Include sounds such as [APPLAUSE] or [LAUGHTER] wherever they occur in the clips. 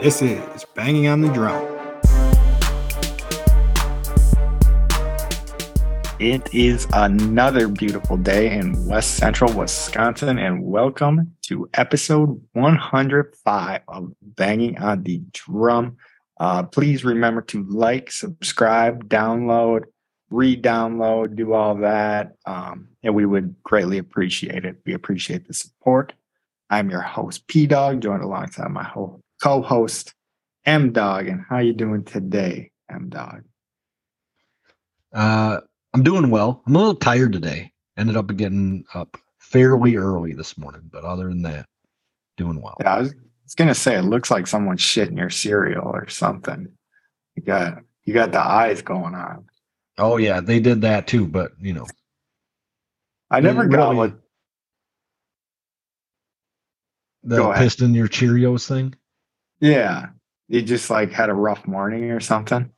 This is Banging on the Drum. It is another beautiful day in West Central Wisconsin, and welcome to episode 105 of Banging on the Drum. Uh, please remember to like, subscribe, download, re-download, do all that, um, and we would greatly appreciate it. We appreciate the support. I'm your host, P Dog, joined alongside my whole co-host, M Dog. And how you doing today, M Dog? Uh, I'm doing well. I'm a little tired today. Ended up getting up fairly early this morning, but other than that, doing well. Yeah, I was, I was gonna say it looks like someone's shitting your cereal or something. You got you got the eyes going on. Oh yeah, they did that too, but you know, I never Really? got what the Go piston your Cheerios thing. Yeah. You just like had a rough morning or something.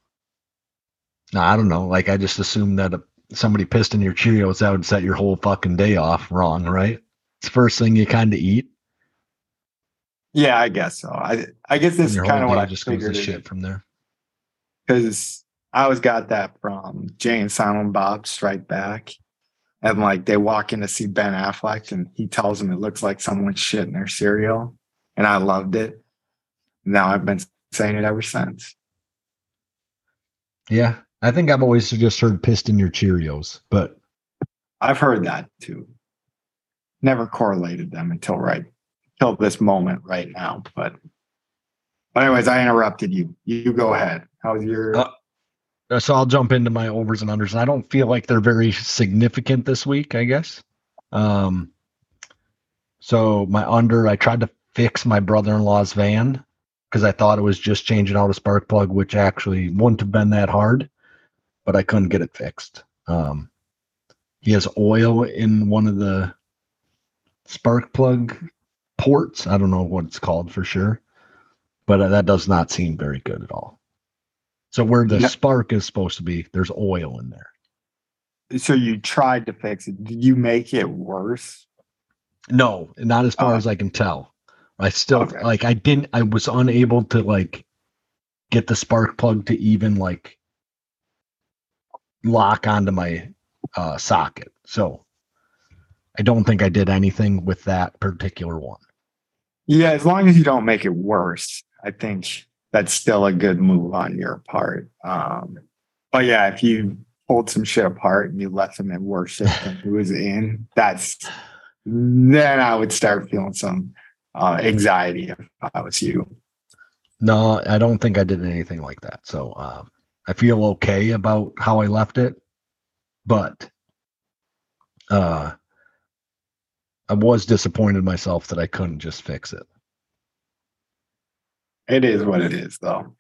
No, I don't know. Like I just assumed that uh, somebody pissed in your Cheerios, that would set your whole fucking day off wrong, right? It's the first thing you kind of eat. Yeah, I guess so. I I guess this is kind of what I just goes to shit from there. because I always got that from Jay and Silent Bob Strike Back. And like they walk in to see Ben Affleck and he tells them it looks like someone shit in their cereal. And I loved it. Now I've been saying it ever since. Yeah, I think I've always just heard pissed in your Cheerios, but I've heard that too. Never correlated them until right until this moment right now. But but anyways, I interrupted you. You go ahead. How's your Uh, Uh, so I'll jump into my overs and unders. I don't feel like they're very significant this week, I guess. Um, so my under, I tried to fix my brother-in-law's van because I thought it was just changing out a spark plug, which actually wouldn't have been that hard, but I couldn't get it fixed. Um, he has oil in one of the spark plug ports. I don't know what it's called for sure, but uh, that does not seem very good at all. So where the No. spark is supposed to be, there's oil in there. so you tried to fix it. Did you make it worse? No, not as far Oh. as I can tell. I still Okay. like I didn't I was unable to like get the spark plug to even like lock onto my uh socket. So I don't think I did anything with that particular one. Yeah, as long as you don't make it worse, I think that's still a good move on your part. Um, but yeah, if you pulled some shit apart and you left them in worse shape than it was in, that's then I would start feeling some uh, anxiety if I was you. No, I don't think I did anything like that. So um I feel okay about how I left it, but uh I was disappointed in myself that I couldn't just fix it. It is what it is, though.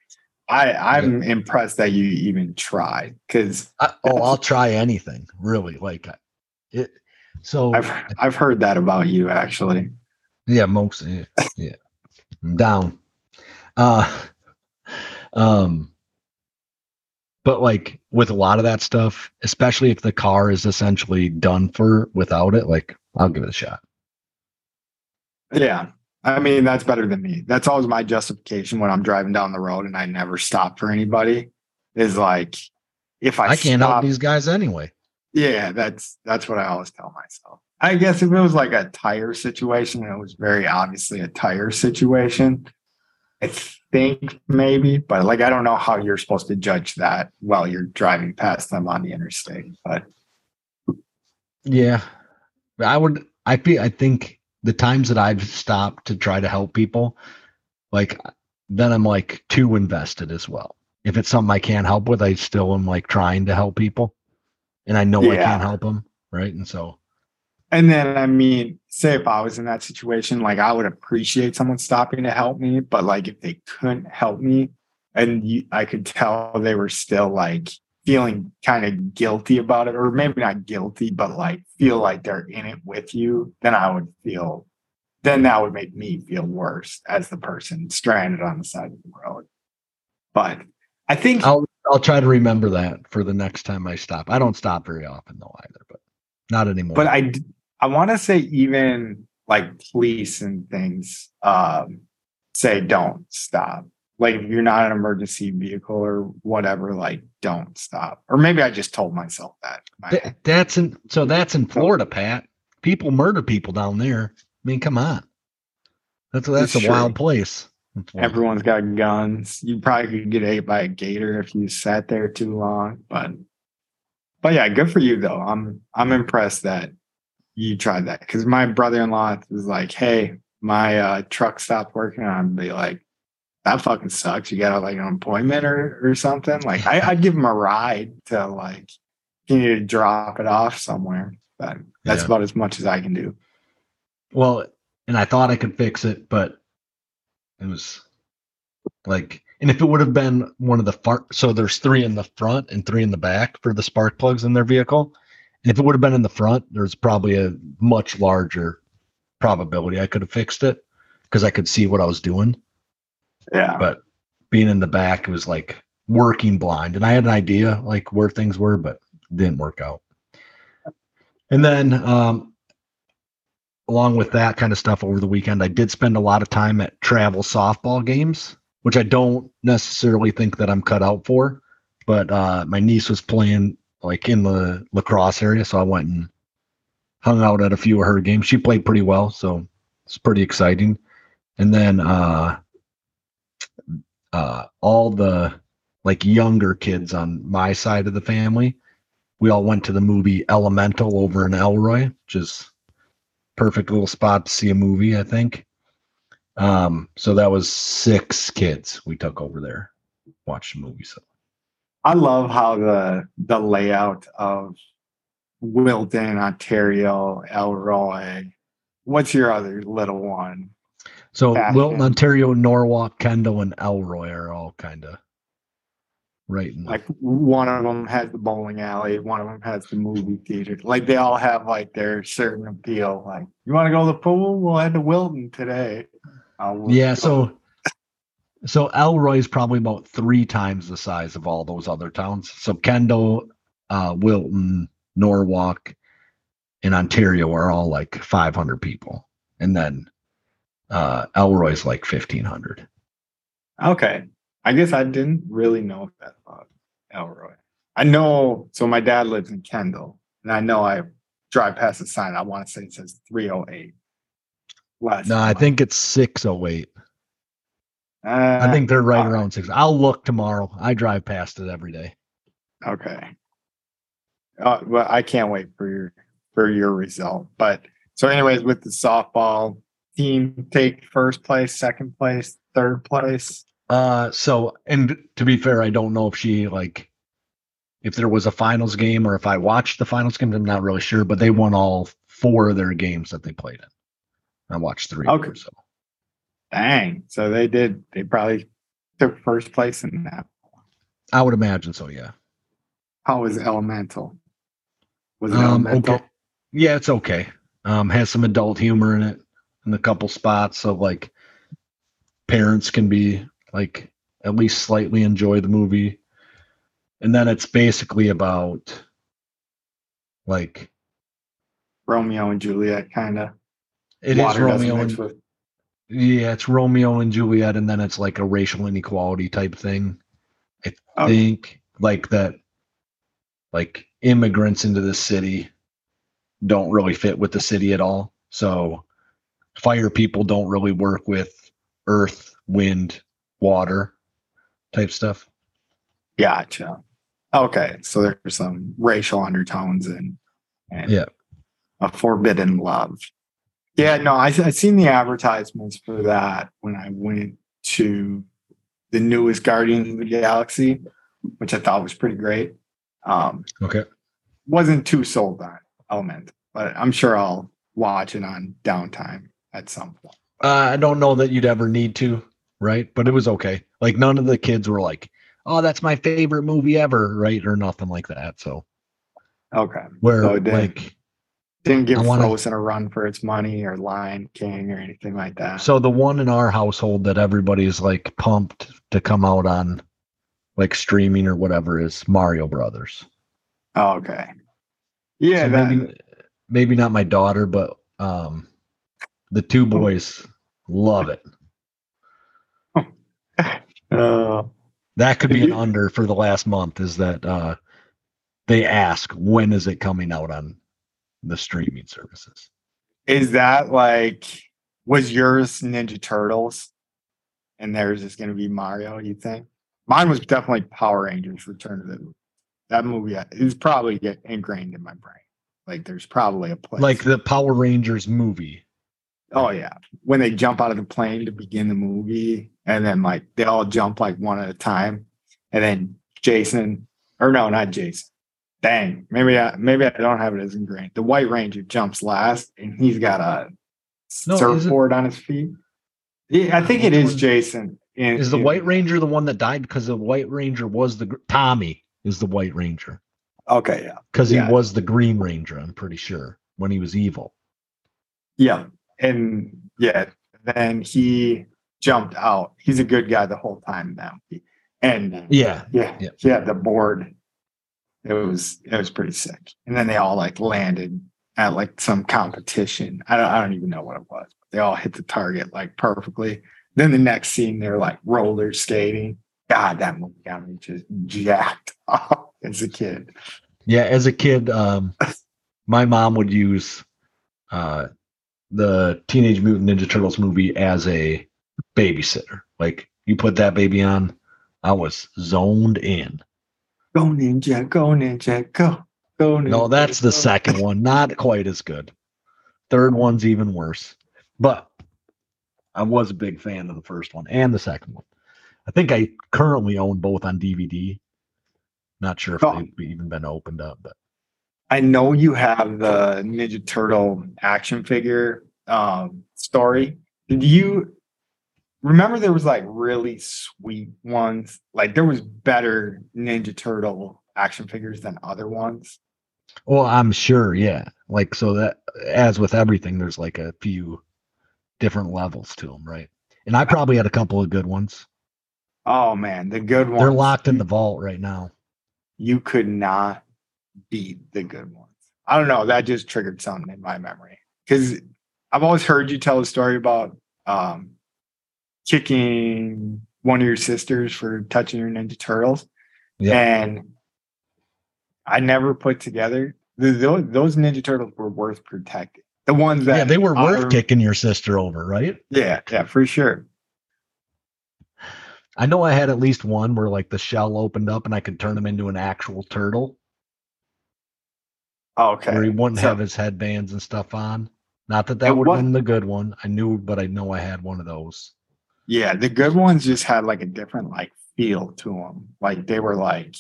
I I'm impressed that you even tried because I, oh, I'll try anything, really. Like it. So I've I've heard that about you actually. Yeah, most yeah, yeah. I'm down. Uh, um, but like with a lot of that stuff, especially if the car is essentially done for without it, like I'll give it a shot. Yeah. I mean, that's better than me. That's always my justification when I'm driving down the road and I never stop for anybody is like if I, I, can't stop, help these guys anyway. Yeah, that's that's what I always tell myself. I guess if it was like a tire situation, and it was very obviously a tire situation. I think maybe, but like I don't know how you're supposed to judge that while you're driving past them on the interstate. But Yeah, I would. I feel. I think the times that I've stopped to try to help people, like then I'm like too invested as well. If it's something I can't help with, I still am like trying to help people, and I know I can't help them, right? And so And then, I mean, say if I was in that situation, like I would appreciate someone stopping to help me, but like if they couldn't help me and you, I could tell they were still like feeling kind of guilty about it, or maybe not guilty, but like feel like they're in it with you, then I would feel, then that would make me feel worse as the person stranded on the side of the road. But I think I'll I'll try to remember that for the next time I stop. I don't stop very often though either, but not anymore. but I I want to say even like police and things um say don't stop. Like if you're not an emergency vehicle or whatever, like don't stop. Or maybe I just told myself that. Th- that's in so that's in Florida, Pat. People murder people down there. I mean, come on. That's that's It's a wild place. Everyone's got guns. You probably could get ate by a gator if you sat there too long. But but yeah, good for you though. I'm I'm impressed that you tried that because my brother-in-law was like, "Hey, my uh, truck stopped working." I'd be like, "That fucking sucks. You got like an appointment or or something." Like I, I'd give him a ride to like you need to drop it off somewhere. But that's Yeah. about as much as I can do. Well, and I thought I could fix it, but it was like, and if it would have been one of the far, so there's three in the front and three in the back for the spark plugs in their vehicle. If it would have been in the front, there's probably a much larger probability I could have fixed it because I could see what I was doing. Yeah. But being in the back, it was like working blind. And I had an idea like where things were, but didn't work out. And then, um, along with that kind of stuff over the weekend, I did spend a lot of time at travel softball games, which I don't necessarily think that I'm cut out for. But uh, my niece was playing like in the La Crosse area, so I went and hung out at a few of her games. She played pretty well, so it's pretty exciting. And then uh, uh, all the like younger kids on my side of the family, we all went to the movie Elemental over in Elroy, which is perfect little spot to see a movie, I think. Um, so that was six kids we took over there, watched the movie. So I love how the the layout of Wilton, Ontario, Elroy. What's your other little one? so Fashion. Wilton, Ontario, Norwalk, Kendall, and Elroy are all kind of right in Like one of them has the bowling alley, one of them has the movie theater. Like they all have like their certain appeal. Like you want to go to the pool? We'll head to Wilton today. Uh, we'll- Yeah, so so Elroy is probably about three times the size of all those other towns. So Kendall, uh, Wilton, Norwalk, and Ontario are all like 500 people, and then uh, Elroy's like 1500. Okay. I guess I didn't really know that about Elroy. I know, so my dad lives in Kendall, and I know I drive past the sign. I want to say it says 308. Last No, I think it's 608. Uh, I think they're right around six. I'll look tomorrow. I drive past it every day. Okay. Uh, well, I can't wait for your for your result. But so, anyways, with the softball team, take first place, second place, third place. Uh, so and to be fair, I don't know if she like if there was a finals game or if I watched the finals game. I'm not really sure, but they won all four of their games that they played in. I watched three. of them, Okay. so Dang! So they did. They probably took first place in that. I would imagine so. Yeah. How was Elemental? Was it Um, Elemental? okay. Yeah, it's okay. Um, has some adult humor in it in a couple spots, so like parents can be like at least slightly enjoy the movie. And then it's basically about like Romeo and Juliet, kind of. it is Romeo and. Yeah, it's Romeo and Juliet, and then it's like a racial inequality type thing. I Oh. think like that, like immigrants into the city don't really fit with the city at all. So fire people don't really work with earth, wind, water type stuff. Gotcha. Okay, so there's some racial undertones and, and Yeah. a forbidden love. Yeah, no, I I seen the advertisements for that when I went to the newest Guardians of the Galaxy, which I thought was pretty great. Um, Okay. wasn't too sold on Element, but I'm sure I'll watch it on downtime at some point. Uh, I don't know that you'd ever need to, right? But it was okay. Like none of the kids were like, "Oh, that's my favorite movie ever," right? Or nothing like that. So Okay, where So like didn't give I wanna- Frozen a run for its money or Lion King or anything like that. So the one in our household that everybody's like pumped to come out on like streaming or whatever is Mario Brothers. Oh, okay. Yeah, So that, maybe maybe not my daughter, but um the two boys love it. [LAUGHS] Uh, That could be an under for the last month. Is that uh, they ask when is it coming out on the streaming services? is that like was yours Ninja Turtles, and theirs is going to be Mario? You think? Mine was definitely Power Rangers: Return of the. That movie uh, is probably get ingrained in my brain. Like there's probably a place. Like the Power Rangers movie. oh yeah, when they jump out of the plane to begin the movie, and then like they all jump like one at a time, and then Jason or no, not Jason. Dang, maybe I maybe I don't have it as ingrained. The White Ranger jumps last, and he's got a No, surfboard on his feet. Yeah, I uh, think it is? Jason. in- Is the in- White Ranger the one that died because the White Ranger was the Tommy is the White Ranger Okay, yeah, because Yeah. he was the Green Ranger. I'm pretty sure when he was evil. yeah, and yeah, then he jumped out. He's a good guy the whole time now, and Yeah, Yeah, Yeah. yeah, the board. It was it was pretty sick. And then they all like landed at like some competition. I don't I don't even know what it was. But they all hit the target like perfectly. Then the next scene they're like roller skating. God, that movie got me just jacked [LAUGHS] up as a kid. yeah. As a kid, um, [LAUGHS] my mom would use uh, the Teenage Mutant Ninja Turtles movie as a babysitter. Like you put that baby on, I was zoned in. Go ninja, go ninja, go. Go ninja. No, that's the second one. Not quite as good. Third one's even worse. But I was a big fan of the first one and the second one. I think I currently own both on DVD. Not sure if Oh. they've even been opened up, but I know you have the Ninja Turtle action figure um, story. Did you remember there was like really sweet ones? Like there was better Ninja Turtle action figures than other ones. well, I'm sure, yeah. Like so that as with everything, there's like a few different levels to them, right? And I probably had a couple of good ones. Oh man, the good ones. They're locked in the vault right now. You could not beat the good ones. I don't know. That just triggered something in my memory because I've always heard you tell a story about um, kicking one of your sisters for touching your Ninja Turtles. Yeah. And I never put together th- those, those Ninja Turtles were worth protecting. The ones that Yeah, they were worth rem- kicking your sister over, right? Yeah, yeah, for sure. I know I had at least one where like the shell opened up and I could turn him into an actual turtle Okay. where he wouldn't So- have his headbands and stuff on. Not that that would have been the good one. I knew, but I know I had one of those. Yeah, the good ones just had like a different like feel to them. Like they were like,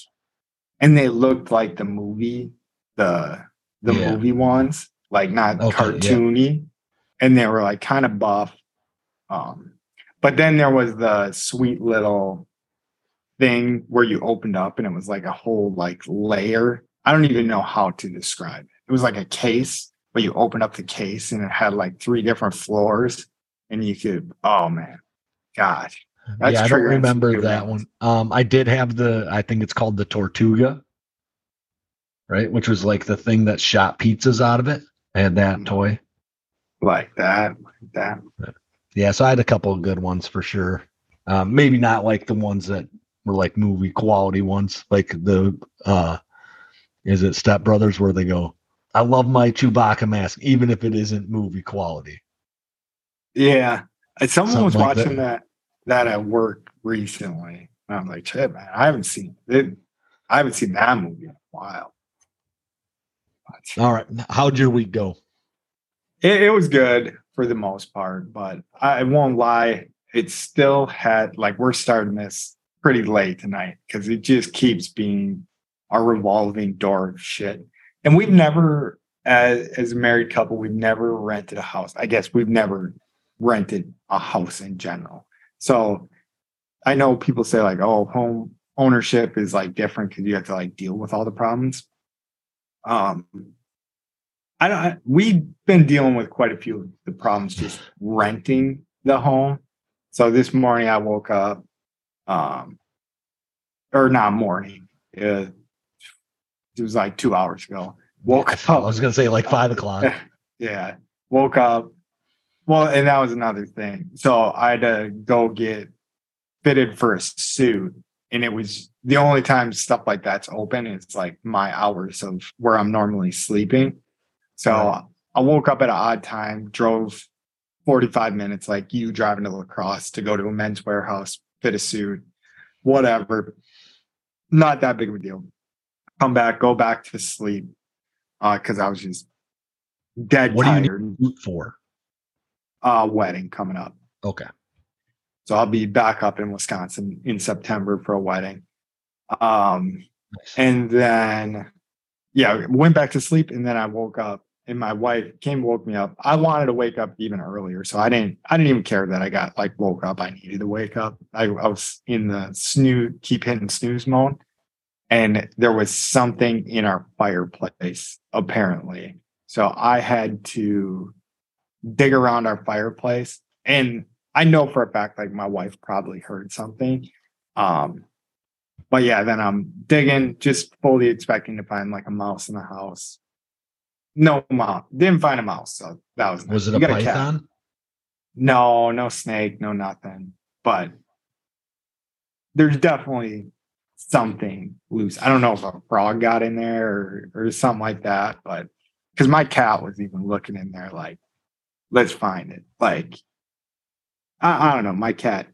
and they looked like the movie, the the Yeah. movie ones, like not Okay, yeah. cartoony, and they were like kind of buff. Um, but then there was the sweet little thing where you opened up and it was like a whole like layer. I don't even know how to describe it. It was like a case, but you open up the case and it had like three different floors, and you could. Oh man, God. That's yeah, I don't remember that one. Um, I did have the, I think it's called the Tortuga, right? Which was like the thing that shot pizzas out of it. I had that Mhm. toy. like that, like that. Yeah, so I had a couple of good ones for sure. Um, maybe not like the ones that were like movie quality ones, like the uh is it Step Brothers where they go, I love my Chewbacca mask, even if it isn't movie quality. Yeah, someone Something was like watching that. that at work recently, and I'm like, shit, man, I haven't seen it. I haven't seen that movie in a while. All right. How'd your week go? it, it was good for the most part, but I won't lie, it still had like we're starting this pretty late tonight because it just keeps being a revolving door of shit. And we've never, as, as a married couple, we've never rented a house. I guess we've never rented a house in general. So I know people say like, oh, home ownership is like different because you have to like deal with all the problems. Um, I don't. We've been dealing with quite a few of the problems just renting the home. So this morning I woke up, um, or not morning. Uh, it was like two hours ago. Woke up. [LAUGHS] I was gonna say like five o'clock. [LAUGHS] yeah. Woke up. Well, and that was another thing. So I had to go get fitted for a suit. And it was the only time stuff like that's open is like my hours of where I'm normally sleeping. So Right. I woke up at an odd time, drove 45 minutes like you driving to La Crosse to go to a Men's Wearhouse, fit a suit, whatever. Not that big of a deal. Come back, go back to sleep. Uh, because I was just dead What do you need- for. Uh wedding coming up. Okay. So I'll be back up in Wisconsin in September for a wedding. Um Nice. and then yeah, went back to sleep and then I woke up and my wife came woke me up. I wanted to wake up even earlier. So I didn't I didn't even care that I got like woke up. I needed to wake up. I, I was in the snooze keep hitting snooze mode. And there was something in our fireplace, apparently. So I had to dig around our fireplace. And I know for a fact like my wife probably heard something. Um but yeah, then I'm digging, just fully expecting to find like a mouse in the house. No mouse. Didn't find a mouse. So that was Was it You a python? No, no snake, no nothing. But there's definitely something loose. I don't know if a frog got in there or, or something like that, but because my cat was even looking in there like, let's find it. Like, I, I don't know. My cat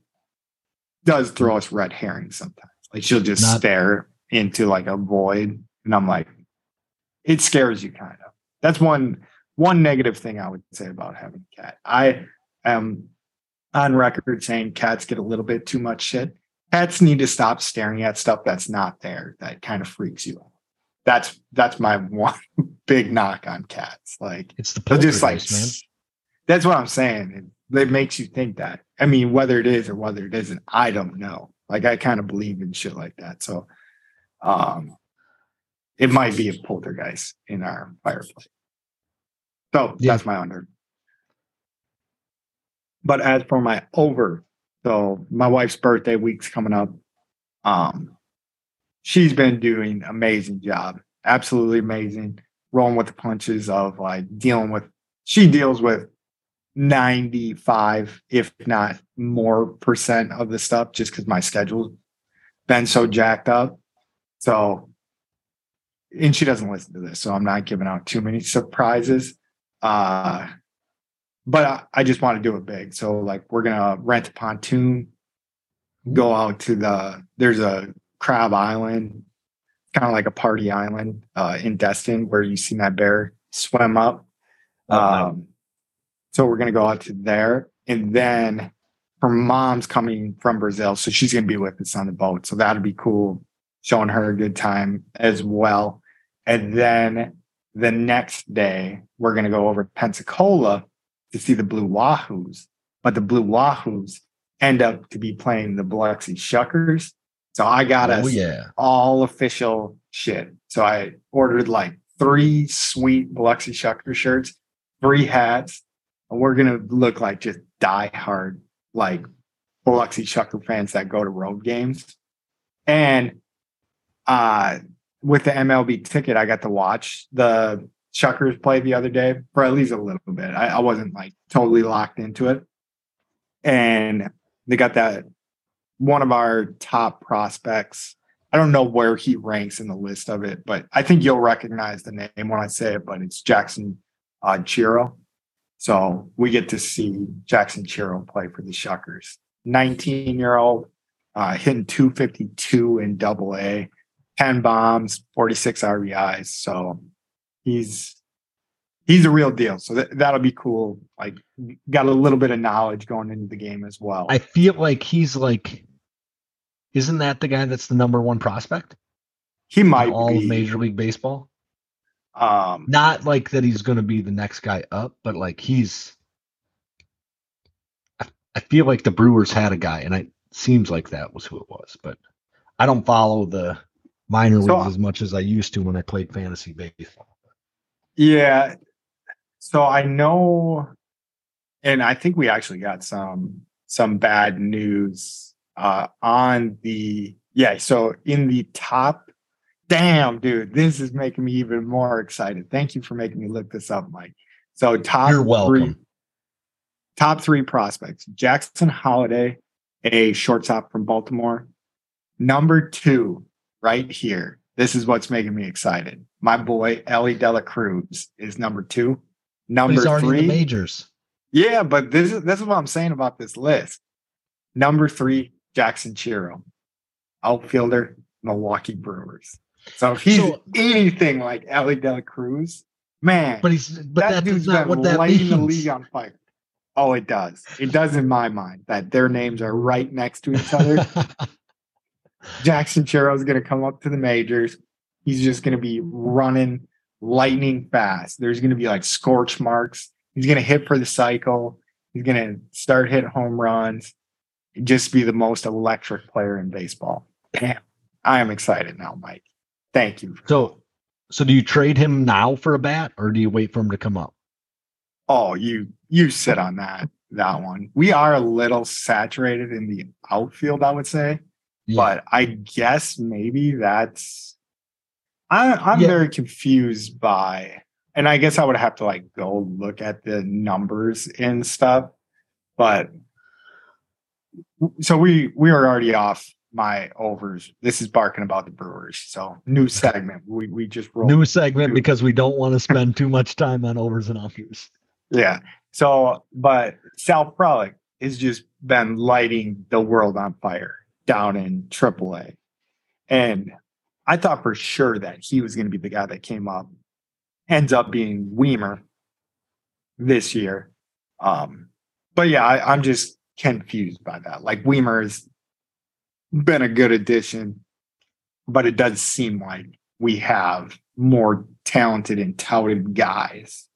does throw us red herrings sometimes. Like she'll just Not- stare into like a void. And I'm like, it scares you kind of. That's one one negative thing I would say about having a cat. I am on record saying cats get a little bit too much shit. Cats need to stop staring at stuff that's not there that kind of freaks you out. That's that's my [LAUGHS] one big knock on cats. Like It's the just like man. That's what I'm saying. It, it makes you think that. I mean, whether it is or whether it isn't, I don't know. Like I kind of believe in shit like that. So um it might be a poltergeist in our fireplace. So Yeah. that's my under. But as for my over, so my wife's birthday week's coming up. Um she's been doing amazing job. Absolutely amazing. Rolling with the punches of like dealing with she deals with 95 if not more percent of the stuff just because my schedule's been so jacked up. So and she doesn't listen to this so i'm not giving out too many surprises. Uh but I, I just want to do it big so like we're gonna rent a pontoon go out to the there's a crab island kind of like a party island uh in destin where you see that bear swim up. Oh, um, so we're gonna go out to there, and then her mom's coming from Brazil, so she's gonna be with us on the boat. So that'll be cool, showing her a good time as well. And then the next day, we're gonna go over to Pensacola to see the Blue Wahoos, but the Blue Wahoos end up to be playing the Biloxi Shuckers. So I got Oh us yeah. all official shit. So I ordered like three sweet Biloxi Shucker shirts, three hats, we're gonna look like just die hard like Biloxi Shucker fans that go to road games. And uh with the MLB ticket, I got to watch the Shuckers play the other day for at least a little bit. I, I wasn't like totally locked into it. And they got that one of our top prospects. I don't know where he ranks in the list of it, but I think you'll recognize the name when I say it, but it's Jackson uh, Chourio. So we get to see Jackson Chourio play for the Shuckers. 19 year old, uh, hitting 252 in double A, 10 bombs, 46 RBIs. So he's he's a real deal. So that, that'll be cool. Like got a little bit of knowledge going into the game as well. I feel like he's like, isn't that the guy that's the number one prospect he might all be of Major League Baseball? Um Not like that he's going to be the next guy up, but like he's. I, I feel like the Brewers had a guy, and it seems like that was who it was, but I don't follow the minor So- leagues as much as I used to when I played fantasy baseball. Yeah. So I know, and I think we actually got some some bad news uh on the yeah. So in the top, damn dude, this is making me even more excited. Thank you for making me look this up, Mike. So top You're welcome. three, top three prospects: Jackson Holliday, a shortstop from Baltimore. Number two, right here. This is what's making me excited. My boy Elly De La Cruz is number two. Number he's already in three, the majors. yeah, but this is this is what I'm saying about this list. Number three, Jackson Chourio, outfielder, Milwaukee Brewers. So if he's So- anything like Elly De La Cruz, man, But he's but that that dude's not what that lighting the means. league on fire. Oh, it does. It does in my mind that their names are right next to each other. [LAUGHS] Jackson Chourio is going to come up to the majors. He's just going to be running lightning fast. There's going to be like scorch marks. He's going to hit for the cycle. He's going to start hit home runs. Just be the most electric player in baseball. Damn. I am excited now, Mike. Thank you. so so do you trade him now for a bat or do you wait for him to come up? Oh, you you sit on that that one. We are a little saturated in the outfield, I would say. but I guess maybe that's I, I'm Yeah. very confused by, and I guess I would have to like go look at the numbers and stuff. But so we we are already off my overs. This is barking about the Brewers. So new segment. We we just rolled. new segment because we don't want to spend too much time on overs and unders. Yeah. So, but Sal Frelick has just been lighting the world on fire down in AAA. And I thought for sure that he was going to be the guy that came up, ends up being Wiemer this year. Um, but yeah, I, I'm just confused by that. Like Wiemer has been a good addition, but it does seem like we have more talented and touted guys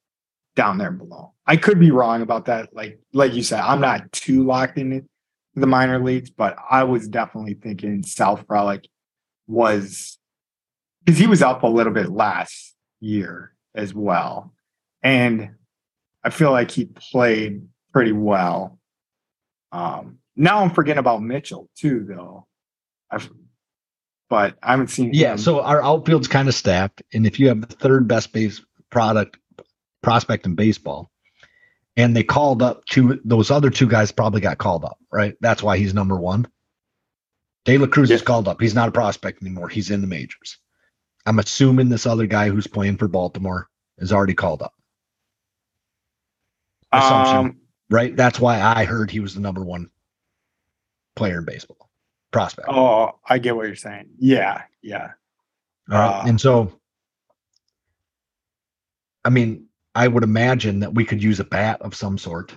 down there below. I could be wrong about that. Like like you said, I'm not too locked in the minor leagues, but I was definitely thinking Sal Frelick was because he was up a little bit last year as well. And I feel like he played pretty well. Um now I'm forgetting about Mitchell too, though. I've but I haven't seen Yeah, him. so our outfield's kind of stacked, and if you have the third best base product prospect in baseball, and they called up two, those other two guys probably got called up, right? That's why he's number one. De La Cruz is called up. He's not a prospect anymore. He's in the majors. I'm assuming this other guy who's playing for Baltimore is already called up, assumption. um, right? That's why I heard he was the number one player in baseball prospect. oh, I get what you're saying. Yeah, yeah. All right. Uh, and so, I mean, I would imagine that we could use a bat of some sort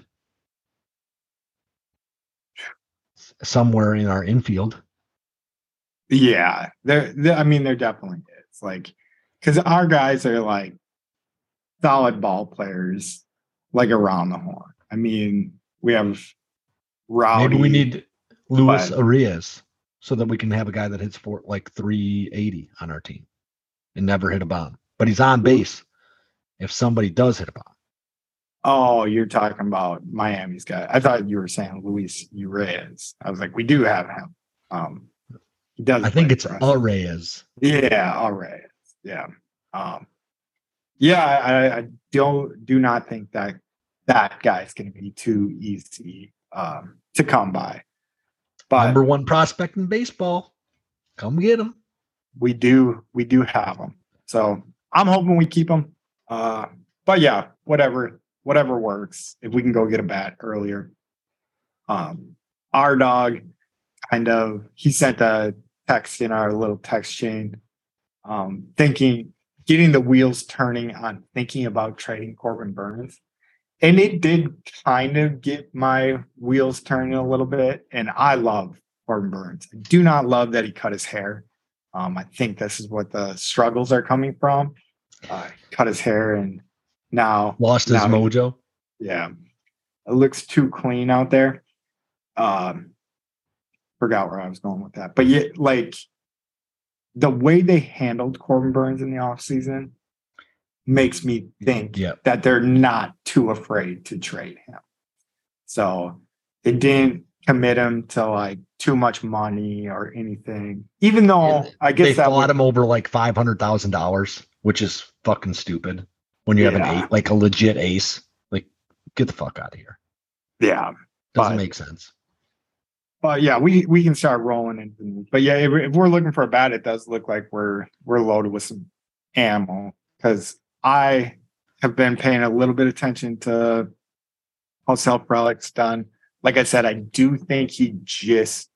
somewhere in our infield. Yeah, there. there- I mean, there definitely is. Like, because our guys are like solid ball players, like around the horn. I mean, we have Rowdy. Maybe we need Luis Arraez so that we can have a guy that hits for like 380 on our team and never hit a bomb. But he's on base if somebody does hit a bomb. Oh, you're talking about Miami's guy. I thought you were saying Luis Urias. I was like, we do have him. Um, he does. I think it's. Arias. Yeah, right. Yeah. Um yeah, I, I don't do not think that that guy's gonna be too easy um to come by. But Number one prospect in baseball. Come get him. we do we do have him. So I'm hoping we keep him. Uh but yeah, whatever, whatever works. If we can go get a bat earlier. Um our dog kind of he sent a text in our little text chain um thinking getting the wheels turning on thinking about trading Corbin Burnes. And it did kind of get my wheels turning a little bit. And I love Corbin Burnes. I do not love that he cut his hair. Um, I think this is what the struggles are coming from. Uh, cut his hair and now, Lost his Now- mojo. yeah, it looks too clean out there. Um, forgot where I was going with that, but yeah, like the way they handled Corbin Burnes in the offseason makes me think Yeah. that they're not too afraid to trade him. So they didn't commit him to like too much money or anything, even though Yeah, I guess They that fought would, him over like five hundred thousand dollars, which is fucking stupid. When you have Yeah. an eight, like a legit ace, like get the fuck out of here. yeah, Doesn't But- make sense. But yeah, we we can start rolling into. But yeah, if, if we're looking for a bat, it does look like we're we're loaded with some ammo because I have been paying a little bit of attention to how Sal Frelick's done. Like I said, I do think he just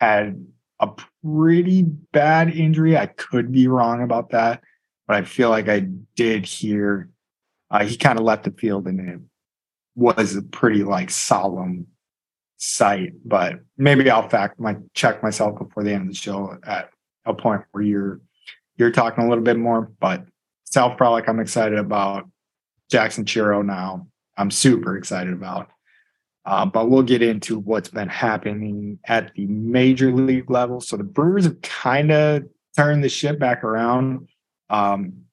had a pretty bad injury. I could be wrong about that, but I feel like I did hear uh, he kind of left the field and it was a pretty like solemn sight. But maybe I'll fact my check myself before the end of the show at a point where you're you're talking a little bit more. But Sal Frelick, I'm excited about. Jackson Chourio now, I'm super excited about. Uh, but we'll get into what's been happening at the major league level. So the Brewers have kind of turned the ship back around. Um,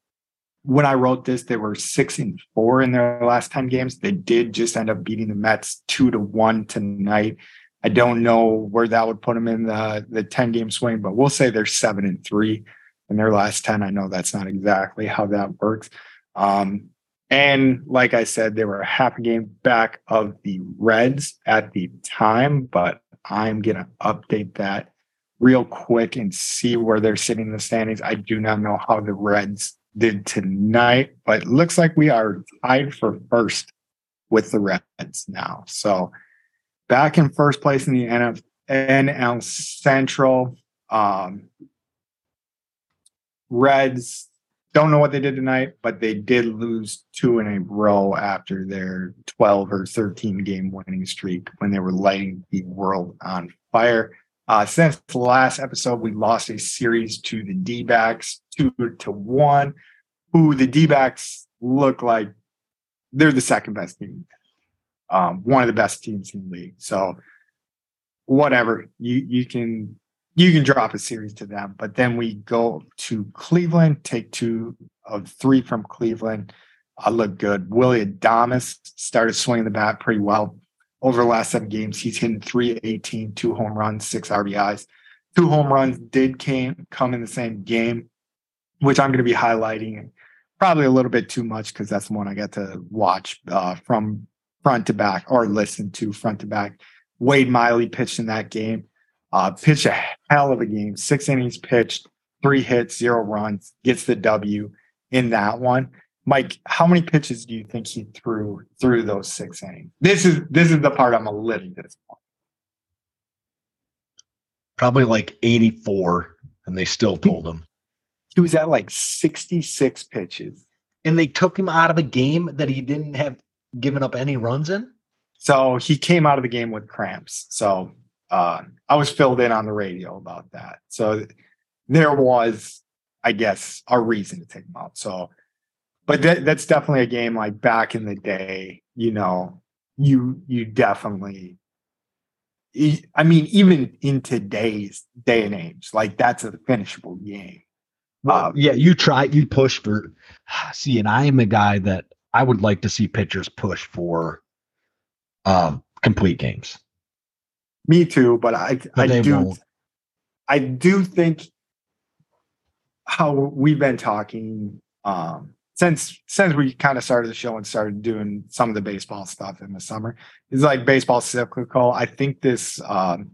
when I wrote this, they were six and four in their last 10 games. They did just end up beating the Mets two to one tonight. I don't know where that would put them in the, the 10 game swing, but we'll say they're seven and three in their last 10. I know that's not exactly how that works. Um, and like I said, they were a half a game back of the Reds at the time, but I'm going to update that real quick and see where they're sitting in the standings. I do not know how the Reds did tonight, but looks like we are tied for first with the Reds now. So back in first place in the NF, NL Central. Um, Reds don't know what they did tonight, but they did lose two in a row after their 12 or 13 game winning streak when they were lighting the world on fire. Uh, since the last episode, we lost a series to the D backs, two to one, who the D backs look like they're the second best team, um, one of the best teams in the league. So, whatever you you can you can drop a series to them. But then we go to Cleveland, take two of three from Cleveland. I look good. Willy Adames started swinging the bat pretty well over the last seven games. He's hitting 318, two home runs, six RBIs. Two home runs did came come in the same game, which I'm going to be highlighting probably a little bit too much because that's the one I get to watch uh, from front to back or listen to front to back. Wade Miley pitched in that game. Uh, pitched a hell of a game. Six innings pitched, three hits, zero runs, gets the W in that one. Mike, how many pitches do you think he threw through those six innings? This is this is the part I'm a little disappointed. Probably like 84, and they still told him. He was at like 66 pitches. And they took him out of a game that he didn't have given up any runs in? So he came out of the game with cramps. So uh, I was filled in on the radio about that. So there was, I guess, a reason to take him out. So, but that, that's definitely a game like back in the day. You know, you you definitely. I mean, even in today's day and age, like that's a finishable game. Well, uh, yeah, you try, you push for. [SIGHS] See, and I am a guy that I would like to see pitchers push for um, complete games. Me too, but I but I do won't. I do think how we've been talking um, since since we kind of started the show and started doing some of the baseball stuff in the summer is like baseball cyclical. I think this um,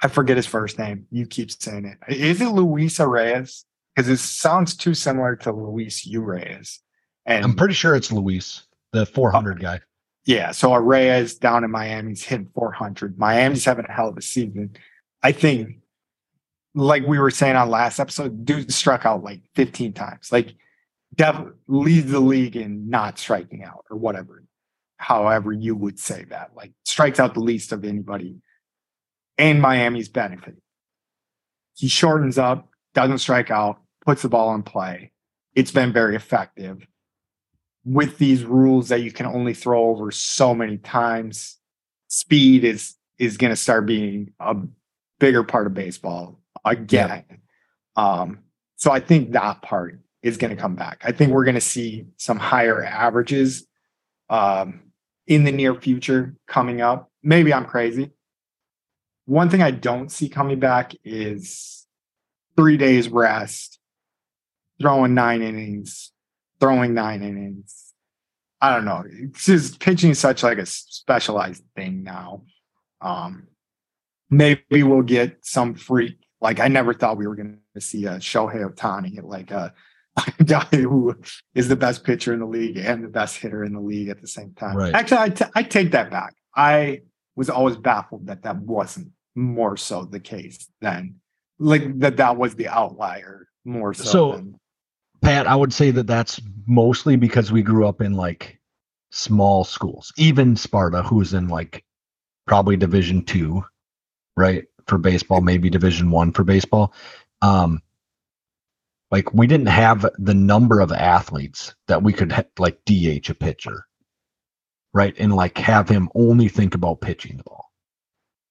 I forget his first name. You keep saying it. Is it Luis Arraez? Because it sounds too similar to Luis Urias. And I'm pretty sure it's Luis, the 400 uh, guy. Yeah. So Arraez down in Miami's hitting 400. Miami's having a hell of a season. I think, like we were saying on last episode, dude struck out like 15 times. Like, Dev leads the league in not striking out or whatever, however you would say that. Like, strikes out the least of anybody. And Miami's benefiting. He shortens up, doesn't strike out, puts the ball in play. It's been very effective with these rules that you can only throw over so many times, speed is is going to start being a bigger part of baseball again. Yeah. Um, so I think that part is going to come back. I think we're going to see some higher averages um, in the near future coming up. Maybe I'm crazy. One thing I don't see coming back is three days rest, throwing nine innings, throwing nine innings. I don't know. It's just pitching is such like a specialized thing now. Um, maybe we'll get some freak. Like I never thought we were going to see a Shohei Ohtani, like a, [LAUGHS] a guy who is the best pitcher in the league and the best hitter in the league at the same time. Right. Actually, I, t- I take that back. I was always baffled that that wasn't more so the case than like that that was the outlier more so. So- than, Pat, I would say that that's mostly because we grew up in like small schools. Even Sparta, who's in like probably Division two, right, for baseball, maybe Division one for baseball. Um, like we didn't have the number of athletes that we could ha- like DH a pitcher, right, and like have him only think about pitching the ball.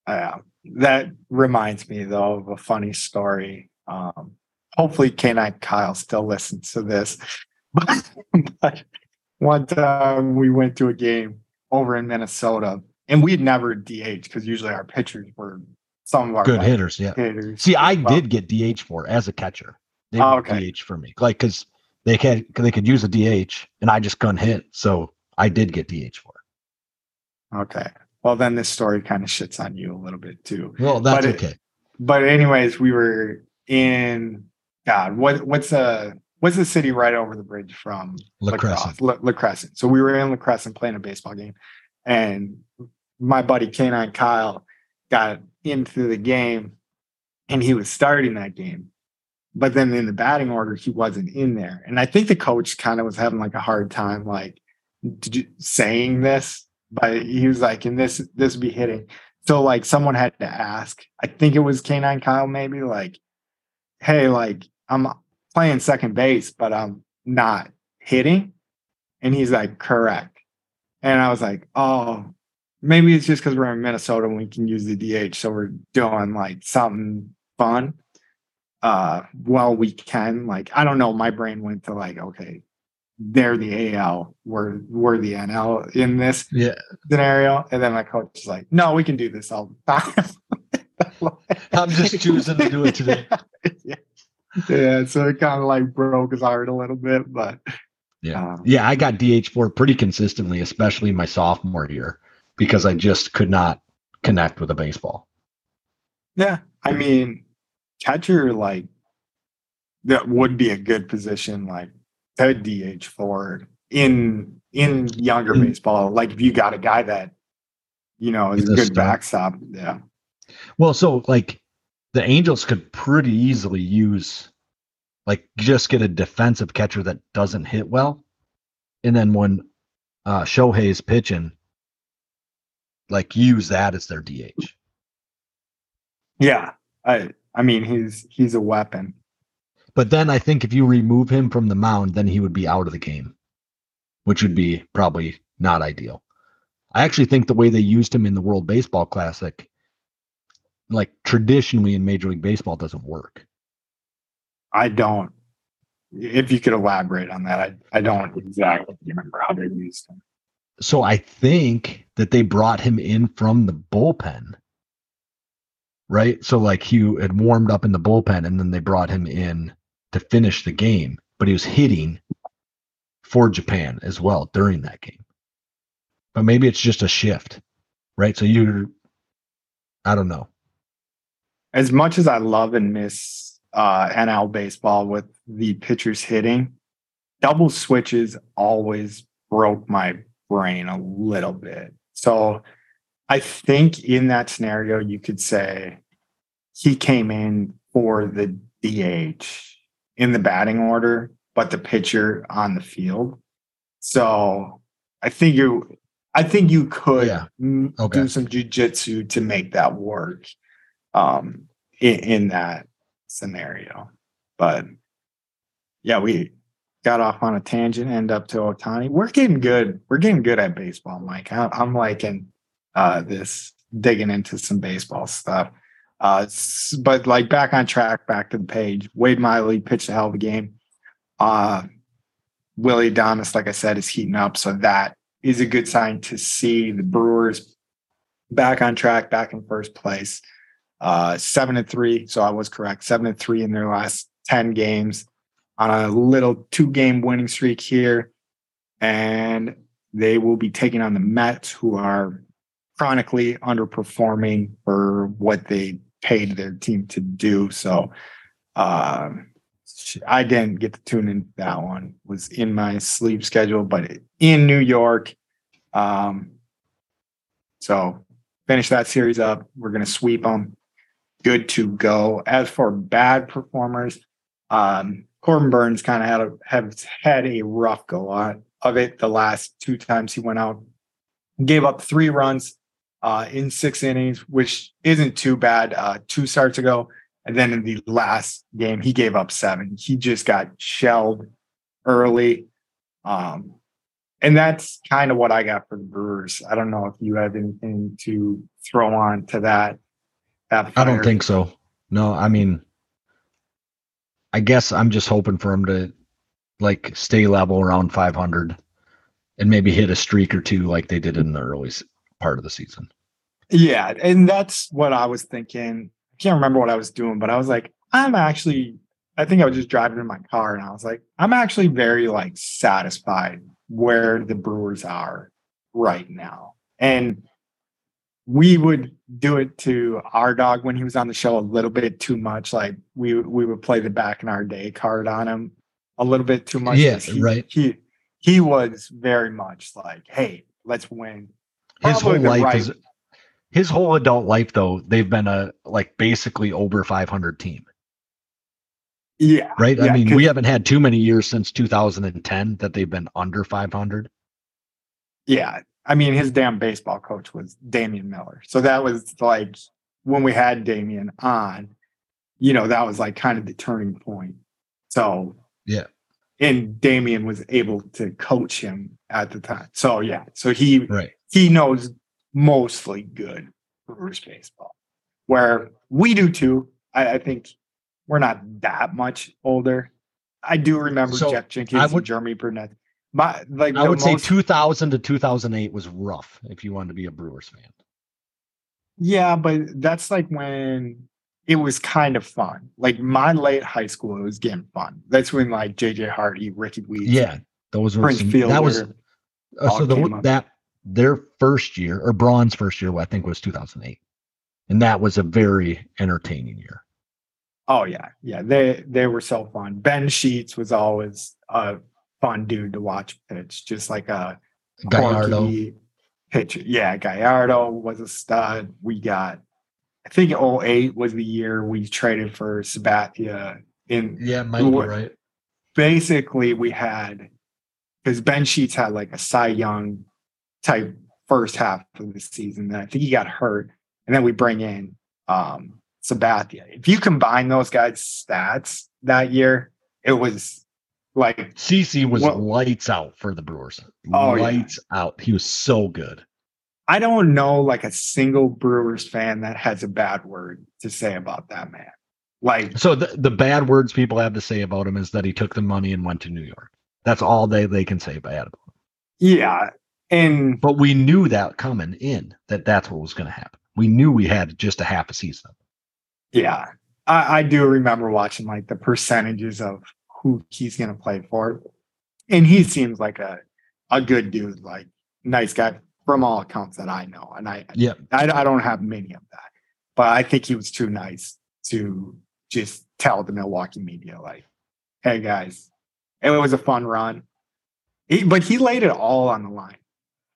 uh, that reminds me though of a funny story. Um, hopefully, Canine Kyle still listens to this. [LAUGHS] But, but one time um, we went to a game over in Minnesota, and we'd never DH because usually our pitchers were some of our Good hitters, yeah. hitters. See, I Well- did get DH for as a catcher. They Oh, okay. DH for me, like because they can they could use a DH, and I just couldn't hit, so I did get DH for. Okay. Well, then this story kind of shits on you a little bit too. Well, that's But it- okay. But anyways, we were in God. What what's a what's the city right over the bridge from La lacrosse, Crescent. La, La Crescent. So we were in La Crescent playing a baseball game, and my buddy Canine Kyle got into the game, and he was starting that game. But then in the batting order, he wasn't in there, and I think the coach kind of was having like a hard time, like did you- saying this. But he was like, "And this this would be hitting." So like someone had to ask. I think it was Canine Kyle, maybe like, "Hey, like I'm playing second base, but I'm not hitting. And he's like, correct. And I was like, oh, maybe it's just because we're in Minnesota and we can use the DH. So we're doing like something fun. Uh, well, we can. Like, I don't know. My brain went to like, okay, they're the AL, we're we're the NL in this Yeah, scenario. And then my coach is like, no, we can do this all the time. [LAUGHS] I'm just choosing to do it today. [LAUGHS] yeah. Yeah, so it kind of like broke his heart a little bit, but Yeah. um, yeah. I got DH four pretty consistently, especially my sophomore year, because I just could not connect with a baseball. yeah. I mean, catcher like that would be a good position, like to DH forward in in younger Mm. baseball. Like if you got a guy that you know is He's a a good star. backstop, yeah. Well, so like the Angels could pretty easily use like just get a defensive catcher that doesn't hit well. And then when uh Shohei's pitching, like use that as their DH. Yeah. I I mean he's he's a weapon. But then I think if you remove him from the mound, then he would be out of the game, which would be probably not ideal. I actually think the way they used him in the World Baseball Classic, like traditionally in Major League Baseball, doesn't work. I don't if you could elaborate on that, I, I don't exactly remember how they used him. So I think that they brought him in from the bullpen. Right? So like he had warmed up in the bullpen and then they brought him in to finish the game, but he was hitting for Japan as well during that game. But maybe it's just a shift. Right? So you're I don't know. As much as I love and miss uh, NL baseball with the pitchers hitting, double switches always broke my brain a little bit. So I think in that scenario, you could say he came in for the DH in the batting order, but the pitcher on the field. So I think you, I think you could Yeah. Okay. do some jujitsu to make that work um, in, in that scenario. But yeah, we got off on a tangent, end up to Ohtani. We're getting good. We're getting good at baseball, Mike. I, I'm liking uh, this, digging into some baseball stuff. Uh, but like back on track, back to the page. Wade Miley pitched a hell of a game. Uh, Willy Adames, like I said, is heating up, so that is a good sign to see the Brewers back on track, back in first place. Uh, seven and three, so I was correct. Seven and three in their last ten games on a little two-game winning streak here, and they will be taking on the Mets, who are chronically underperforming for what they paid their team to do. So um, I didn't get to tune in that one. Was in my sleep schedule, but in New York. Um, so finish that series up. We're going to sweep them. Good to go. As for bad performers, um, Corbin Burnes kind of had a have had a rough go on of it the last two times he went out. Gave up three runs uh, in six innings, which isn't too bad. Uh, two starts ago, and then in the last game, he gave up seven. He just got shelled early. Um, and that's kind of what I got for the Brewers. I don't know if you have anything to throw on to that. That I don't think so. No, I mean, I guess I'm just hoping for him to like stay level around 500 and maybe hit a streak or two like they did in the early part of the season. Yeah, and that's what I was thinking. I can't remember what I was doing, but I was like, I'm actually I think I was just driving in my car and I was like, I'm actually very like satisfied where the Brewers are right now. And we would do it to our dog when he was on the show a little bit too much. Like we we would play the back in our day card on him a little bit too much. Yeah, he, right. He he was very much like, hey, let's win. His Probably whole life right. is his whole adult life though, they've been a like basically over 500 team. Yeah. Right. Yeah, I mean, we haven't had too many years since 2010 that they've been under 500. Yeah. I mean, his damn baseball coach was Damian Miller. So that was like when we had Damian on, you know, that was like kind of the turning point. So, yeah. And Damian was able to coach him at the time. So, yeah. So he, right. he knows mostly good Brewers baseball, where we do too. I, I think we're not that much older. I do remember so Geoff Jenkins would, and Jeromy Burnitz. My like I would most, say 2000 to 2008 was rough if you wanted to be a Brewers fan. Yeah, but that's like when it was kind of fun. Like my late high school, it was getting fun. That's when like JJ Hardy, Rickie Weeks, yeah, those were some, Fielder, that was uh, so the, that their first year or Braun's first year, I think was 2008, and that was a very entertaining year. Oh yeah, yeah. They they were so fun. Ben Sheets was always a fun dude to watch pitch, just like a Gallardo pitcher. Yeah, Gallardo was a stud. We got, I think 08 was the year we traded for Sabathia. In yeah, might be right. Basically, we had because Ben Sheets had like a Cy Young type first half of the season. Then I think he got hurt, and then we bring in um Sabathia. If you combine those guys' stats that year, it was like CC was well, lights out for the Brewers. Oh, lights yeah. out. He was so good. I don't know like a single Brewers fan that has a bad word to say about that man. Like so the, the bad words people have to say about him is that he took the money and went to New York. That's all they, they can say bad about him. Yeah. And but we knew that coming in that that's what was going to happen. We knew we had just a half a season. Yeah, I, I do remember watching like the percentages of who he's going to play for, and he seems like a a good dude, like nice guy from all accounts that I know. And I yeah, I, I don't have many of that, but I think he was too nice to just tell the Milwaukee media like, "Hey guys, it was a fun run." He, but he laid it all on the line.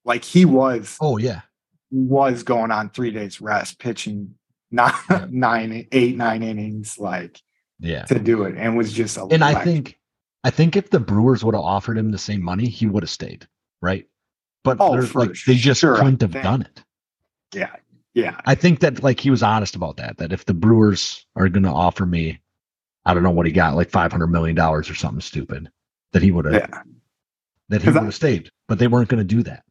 Like he was. Oh yeah. Was going on three days rest, pitching [LAUGHS] nine, yeah. nine, eight, nine innings, like yeah, to do it, and was just. And I think, I think if the Brewers would have offered him the same money, he would have stayed, right? But oh, like they just sure, couldn't have done it. Yeah, yeah. I think that like he was honest about that. That if the Brewers are going to offer me, I don't know what he got, like five hundred million dollars or something stupid, that he would have, yeah. that he would have stayed. But they weren't going to do that.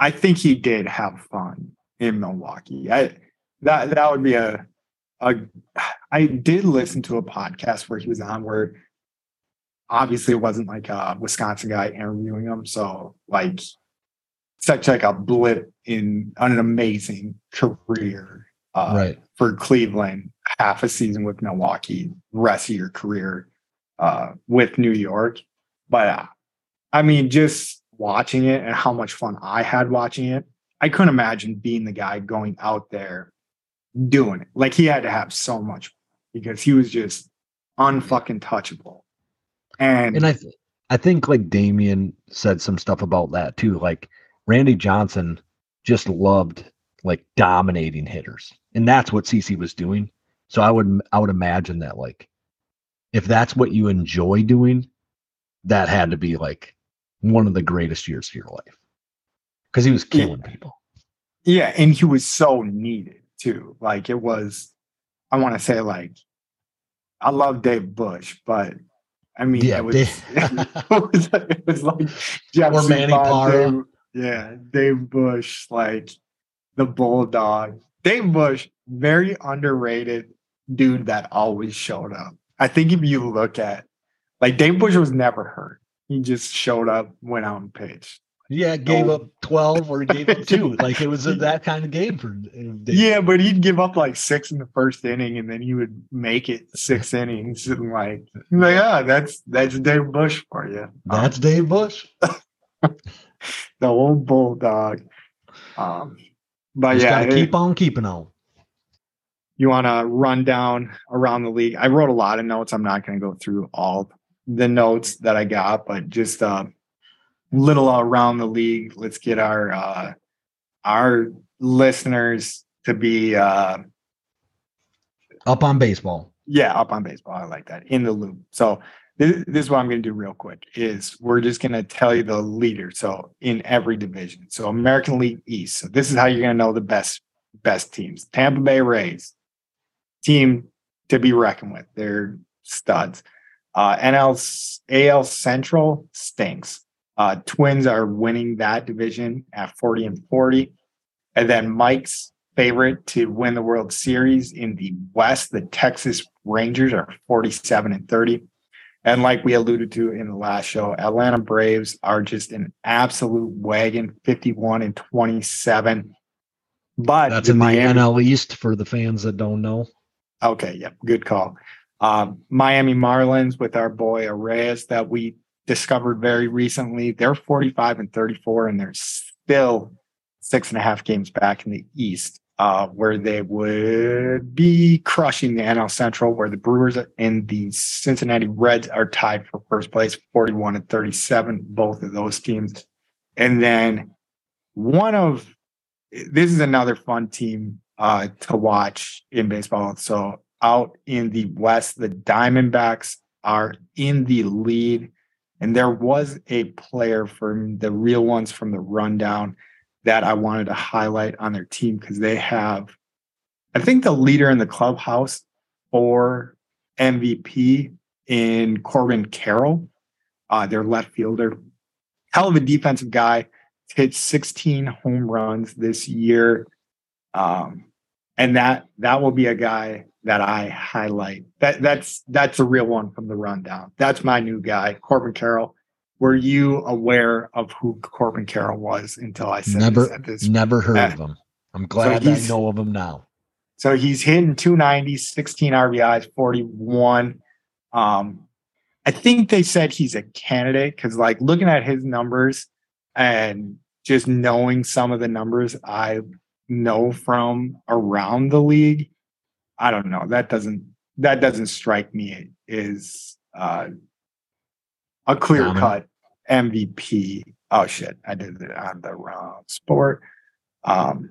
I think he did have fun in Milwaukee. I that that would be a a I did listen to a podcast where he was on where obviously it wasn't like a Wisconsin guy interviewing him. So like such like a blip in on an amazing career uh, right. for Cleveland, half a season with Milwaukee, rest of your career uh, with New York. But uh, I mean, just watching it and how much fun I had watching it, I couldn't imagine being the guy going out there doing it. Like he had to have so much because he was just unfucking touchable. And, And I th- I think like Damian said some stuff about that too. Like Randy Johnson just loved like dominating hitters. And that's what CC was doing. So I would I would imagine that like if that's what you enjoy doing, that had to be like one of the greatest years of your life. Cuz he was killing people. yeah, and he was so needed too. Like it was, I want to say like, I love Dave Bush, but I mean, Yeah, it was, [LAUGHS] it was, it was like Jeff Or Manny Parra. Dave- yeah, Dave Bush, like the Bulldog. Dave Bush, very underrated dude that always showed up. I think if you look at, like, Dave Bush was never hurt. He just showed up, went out and pitched. Yeah, gave No. up 12 or gave up 2. [LAUGHS] Like it was a, that kind of game for Dave. Yeah, but he'd give up like six in the first inning, and then he would make it six [LAUGHS] innings, and like, like, ah, that's that's Dave Bush for you. Um, That's Dave Bush. [LAUGHS] the old bulldog. Um, but Just yeah, it- keep on keeping on. you want to run down around the league. I wrote a lot of notes. I'm not going to go through all the notes that I got, but just a little around the league. Let's get our uh, our listeners to be uh, Up on baseball. yeah up on baseball. I like that in the loop. So this, this is what I'm going to do real quick. Is we're just going to tell you the leader. So in every division. So American League East. So this is how you're going to know the best best teams. Tampa Bay Rays, team to be reckoned with. They're studs. Uh, NL AL Central stinks. Uh, Twins are winning that division at 40 and 40. And then Mike's favorite to win the World Series in the West, the Texas Rangers are 47 and 30. And like we alluded to in the last show, Atlanta Braves are just an absolute wagon, 51 and 27. But That's the in the Miami- NL East for the fans that don't know. Okay, yep, good call. Um, Miami Marlins with our boy Arraez that we discovered very recently. They're 45 and 34, and they're still six and a half games back in the East, uh, where they would be crushing the NL Central, where the Brewers and the Cincinnati Reds are tied for first place, 41 and 37, both of those teams. And then one of this is another fun team uh, to watch in baseball. So out in the West, the Diamondbacks are in the lead. And there was a player from the real ones from the rundown that I wanted to highlight on their team because they have, I think, the leader in the clubhouse for MVP in Corbin Carroll, uh, their left fielder. Hell of a defensive guy, hit 16 home runs this year. Um, and that that will be a guy that I highlight. That that's that's a real one from the rundown. That's my new guy, Corbin Carroll. Were you aware of who Corbin Carroll was until I said Never- this this? Never heard Uh, of him. I'm glad I know of him now. So he's hitting 290, 16 RBIs, 41. Um, I think they said he's a candidate because, like, looking at his numbers and just knowing some of the numbers I know from around the league, I don't know. That doesn't that doesn't strike me as uh, a clear cut MVP. Oh shit, I did it on the wrong sport. Um,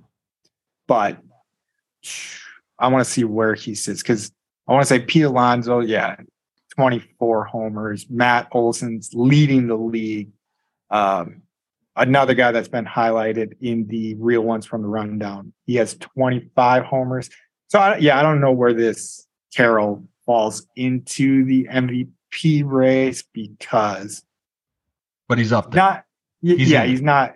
but I want to see where he sits because I want to say Pete Alonso, yeah, 24 homers. Matt Olson's leading the league. Um, another guy that's been highlighted in the real ones from the rundown. He has 25 homers. So I, yeah, I don't know where this Carroll falls into the MVP race because But he's up there. not He's yeah in he's not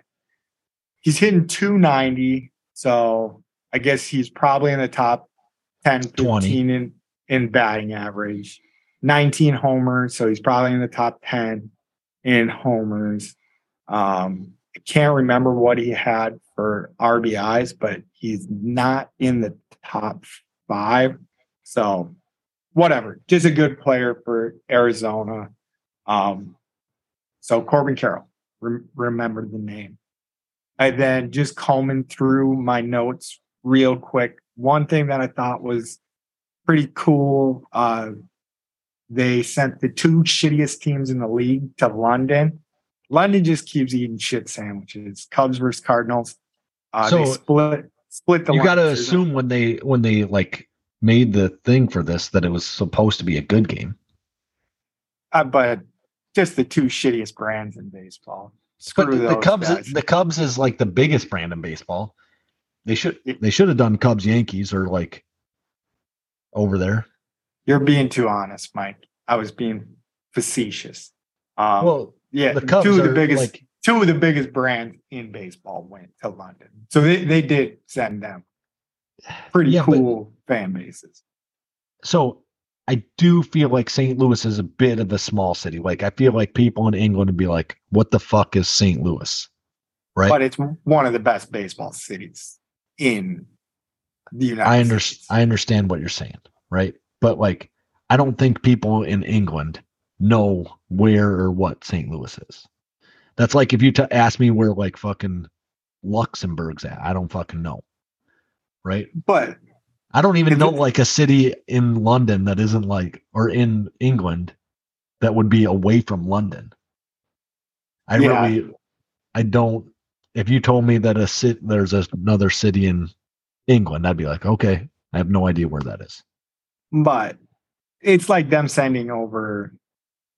he's hitting 290 so i guess he's probably in the top 10 15 20. in in batting average 19 homers so he's probably in the top 10 in homers um i can't remember what he had for rbis but he's not in the top five so whatever just a good player for arizona um so Corbin Carroll, rem- remember the name. And then just combing through my notes real quick. One thing that I thought was pretty cool. Uh, they sent the two shittiest teams in the league to London. London just keeps eating shit sandwiches. Cubs versus Cardinals. Uh, they So, split split the. you got to assume when they when they like made the thing for this that it was supposed to be a good game. Uh, but just the two shittiest brands in baseball. But Screw the, the Cubs, guys. the Cubs is like the biggest brand in baseball. They should they should have done Cubs Yankees or like over there. You're being too honest, Mike. I was being facetious. Um, well, yeah, the Cubs two of the biggest like- two of the biggest brands in baseball went to London, so they, they did send them pretty Yeah, but- cool fan bases. so I do feel like St. Louis is a bit of a small city. Like I feel like people in England would be like, "What the fuck is St. Louis?" Right? But it's one of the best baseball cities in the United I States. I understand what you're saying, right? But like, I don't think people in England know where or what St. Louis is. That's like if you t- ask me where like fucking Luxembourg's at. I don't fucking know, right? But I don't even know it- like a city in London that isn't like or in England that would be away from London. I Yeah. really, I don't. If you told me that a city there's another city in England, I'd be like, okay, I have no idea where that is. but it's like them sending over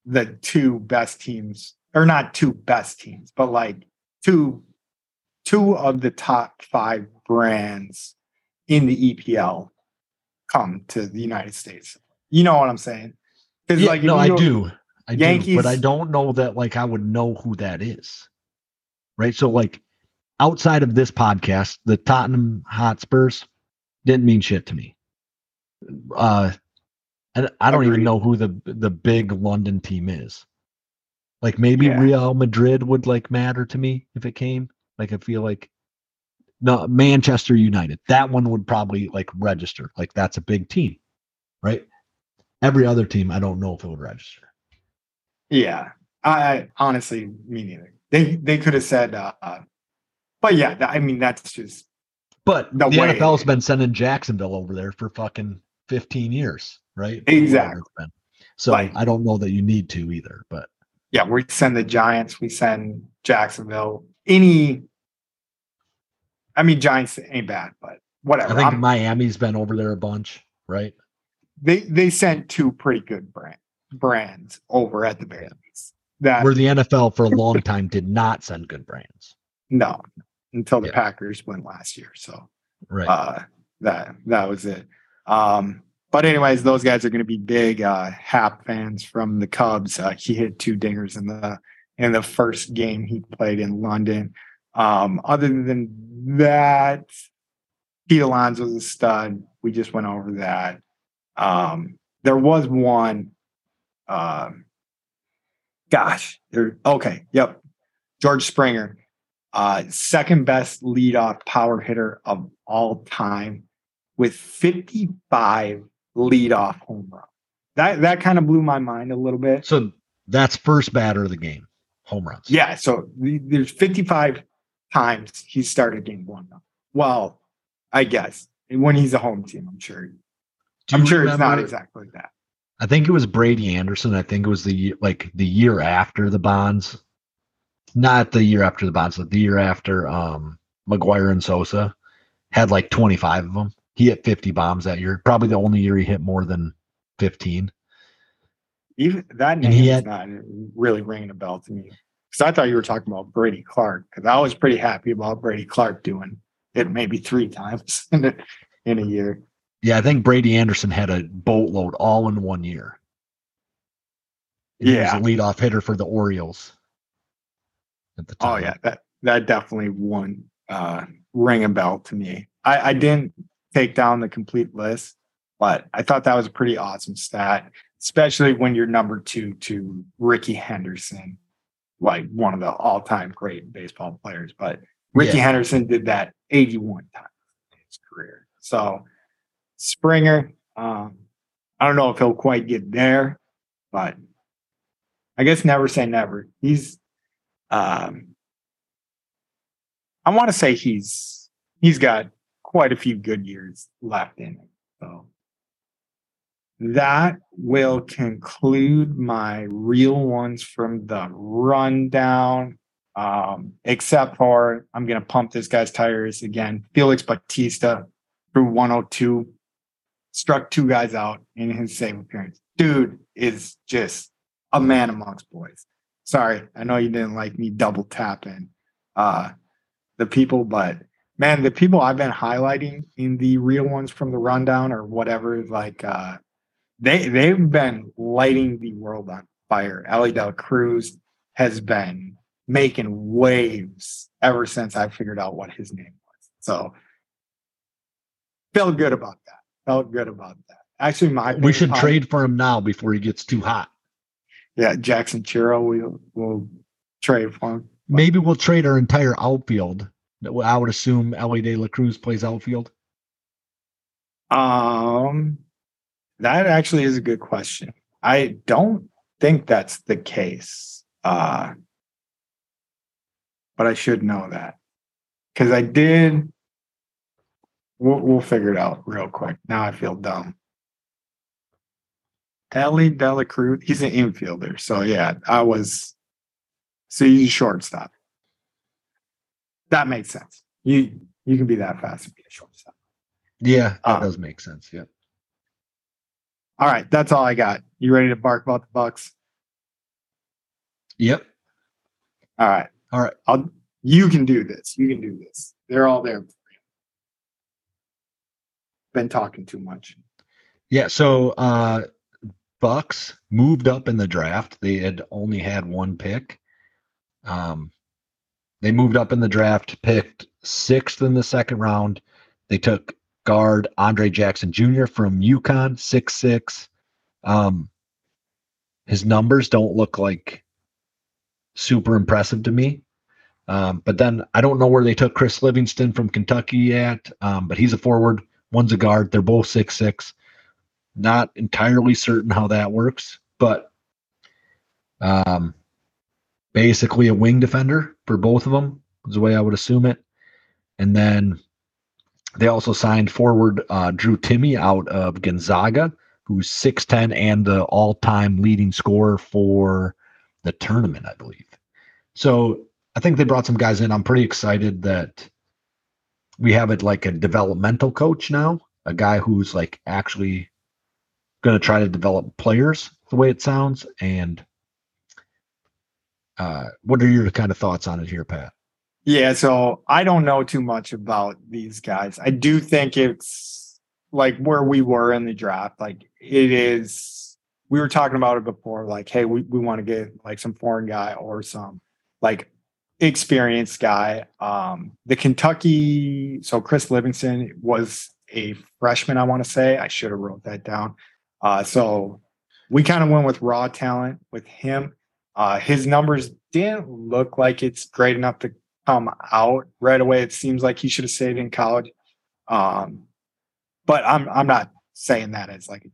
the two best teams or not two best teams but like two two of the top five brands in the EPL come to the United States. You know what I'm saying? Because Yeah, like no, I do, I do, Yankees- but I don't know that like I would know who that is, right? So like outside of this podcast, the Tottenham Hotspurs didn't mean shit to me. Uh, I, I don't even know who the the big London team is. Like maybe Yeah. Real Madrid would like matter to me if it came. Like I feel like no Manchester United. That one would probably like register. Like that's a big team, right? Every other team, I don't know if it would register. Yeah, I, honestly me neither. They they could have said, uh, but yeah, that, I mean that's just But the way. NFL's been sending Jacksonville over there for fucking 15 years, right? Exactly. So Like- I don't know that you need to either, but yeah. We send the Giants, we send Jacksonville. Any, I mean Giants ain't bad, but whatever. I think I'm- Miami's been over there a bunch, right? they they sent two pretty good brand brands over at the very least. That Where the NFL for a long time did not send good brands, no until the Yeah. Packers went last year. So right? uh that that was it. Um but anyways, those guys are going to be big uh Happ fans from the Cubs. Uh, he hit two dingers in the in the first game he played in London. Um other than that, Pete Alonso's a stud. We just went over that. Um there was one um gosh, there okay, yep. George Springer, uh second best leadoff power hitter of all time with 55 leadoff home run. That that kind of blew my mind a little bit. So that's first batter of the game, home runs. Yeah, so there's 55 times he started game one. Well, I guess when he's a home team, I'm sure. I'm sure it's not exactly that. I think it was Brady Anderson. I think it was the like the year after the Bonds, not the year after the Bonds, but the year after um McGwire and Sosa had like 25 of them. He hit 50 bombs that year. Probably the only year he hit more than 15. Even that name is had- not really ringing a bell to me. Because I thought you were talking about Brady Clark. Because I was pretty happy about Brady Clark doing it maybe three times [LAUGHS] in a, in a year. Yeah, I think Brady Anderson had a boatload all in one year. And He was Yeah. a leadoff hitter for the Orioles. At the time. Oh yeah, that that definitely one uh ring a bell to me. I, I didn't take down the complete list, but I thought that was a pretty awesome stat, especially when you're number two to Rickey Henderson, like one of the all-time great baseball players. But Rickey Yeah. Henderson did that 81 times in his career. So Springer, um, I don't know if he'll quite get there, but I guess never say never. He's um I want to say he's he's got quite a few good years left in it. So that will conclude my real ones from the rundown. Um, except for I'm gonna pump this guy's tires again. Felix Bautista through 102 struck two guys out in his same appearance. Dude is just a man amongst boys. Sorry, I know you didn't like me double tapping uh the people, but man, the people I've been highlighting in the real ones from the rundown or whatever, like uh they they've been lighting the world on fire. Elly De La Cruz has been making waves ever since I figured out what his name was. So felt good about that. Felt good about that. Actually, my We should trade for him now before he gets too hot. Yeah, Jackson Chourio, we'll we'll trade for him. Maybe we'll trade our entire outfield. I would assume Elly De La Cruz plays outfield. Um, that actually is a good question. I don't think that's the case. Uh, but I should know that because I did. We'll, we'll figure it out real quick. Now I feel dumb. Elly Cruz, he's an infielder. So yeah, I was. So he's a shortstop. That makes sense. You you can be that fast and be a shortstop. Yeah, that Uh, does make sense. Yeah. All right, that's all I got. You ready to bark about the Bucks? Yep. All right. All right. I'll you can do this. You can do this. They're all there. Been talking too much. Yeah. So uh Bucks moved up in the draft. They had only had one pick. Um they moved up in the draft, picked sixth in the second round. They took guard Andre Jackson Jr. from UConn, six six. Um his numbers don't look like super impressive to me. Um, but then I don't know where they took Chris Livingston from Kentucky at, um, but he's a forward. One's a guard. They're both six six. Not entirely certain how that works, but um, basically a wing defender for both of them is the way I would assume it. And then they also signed forward uh, Drew Timme out of Gonzaga, who's 6'10 and the all time leading scorer for the tournament, I believe. So I think they brought some guys in. I'm pretty excited that we have it like a developmental coach now, a guy who's like actually going to try to develop players the way it sounds. And uh, what are your kind of thoughts on it here, Pat? Yeah, so I don't know too much about these guys. I do think it's like where we were in the draft. Like it is we were talking about it before, like, hey, we, we want to get like some foreign guy or some like experienced guy. Um the Kentucky, so Chris Livingston was a freshman, I want to say. I should have wrote that down. Uh so we kind of went with raw talent with him. Uh his numbers didn't look like it's great enough to come out right away. It seems like he should have stayed in college. Um, but I'm I'm not saying that as like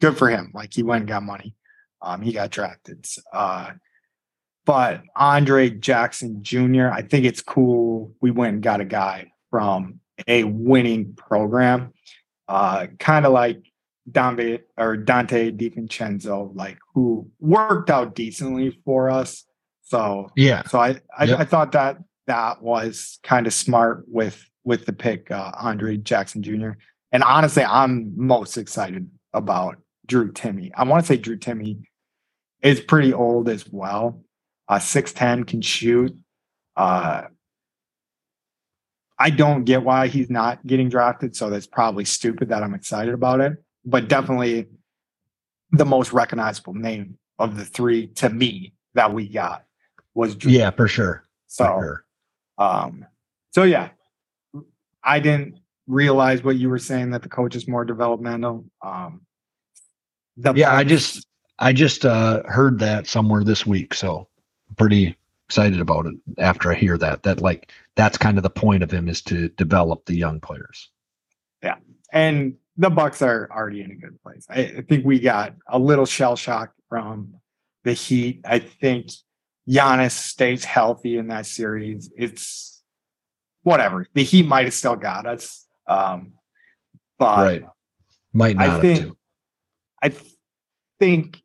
good for him. Like he went and got money. Um, he got drafted. Uh, but Andre Jackson Jr., I think it's cool. We went and got a guy from a winning program, uh, kind of like Dante or Dante DiVincenzo, like who worked out decently for us. So Yeah. so I I, Yep. I thought that that was kind of smart with with the pick uh, Andre Jackson Jr. And honestly, I'm most excited about Drew Timme. I want to say Drew Timme is pretty old as well. Uh, six ten can shoot. Uh, I don't get why he's not getting drafted, so that's probably stupid that I'm excited about it. But definitely the most recognizable name of the three to me that we got was Drew. Yeah, for sure. So, For sure. um, so yeah, I didn't realize what you were saying that the coach is more developmental. Um, the Yeah, I just I just uh heard that somewhere this week, so I'm pretty excited about it after I hear that. That like that's kind of the point of him is to develop the young players. Yeah, and the Bucks are already in a good place. I, I think we got a little shell shock from the Heat. I think Giannis stays healthy in that series. It's whatever. The Heat might have still got us. Um, but right. Might not I have think to. I think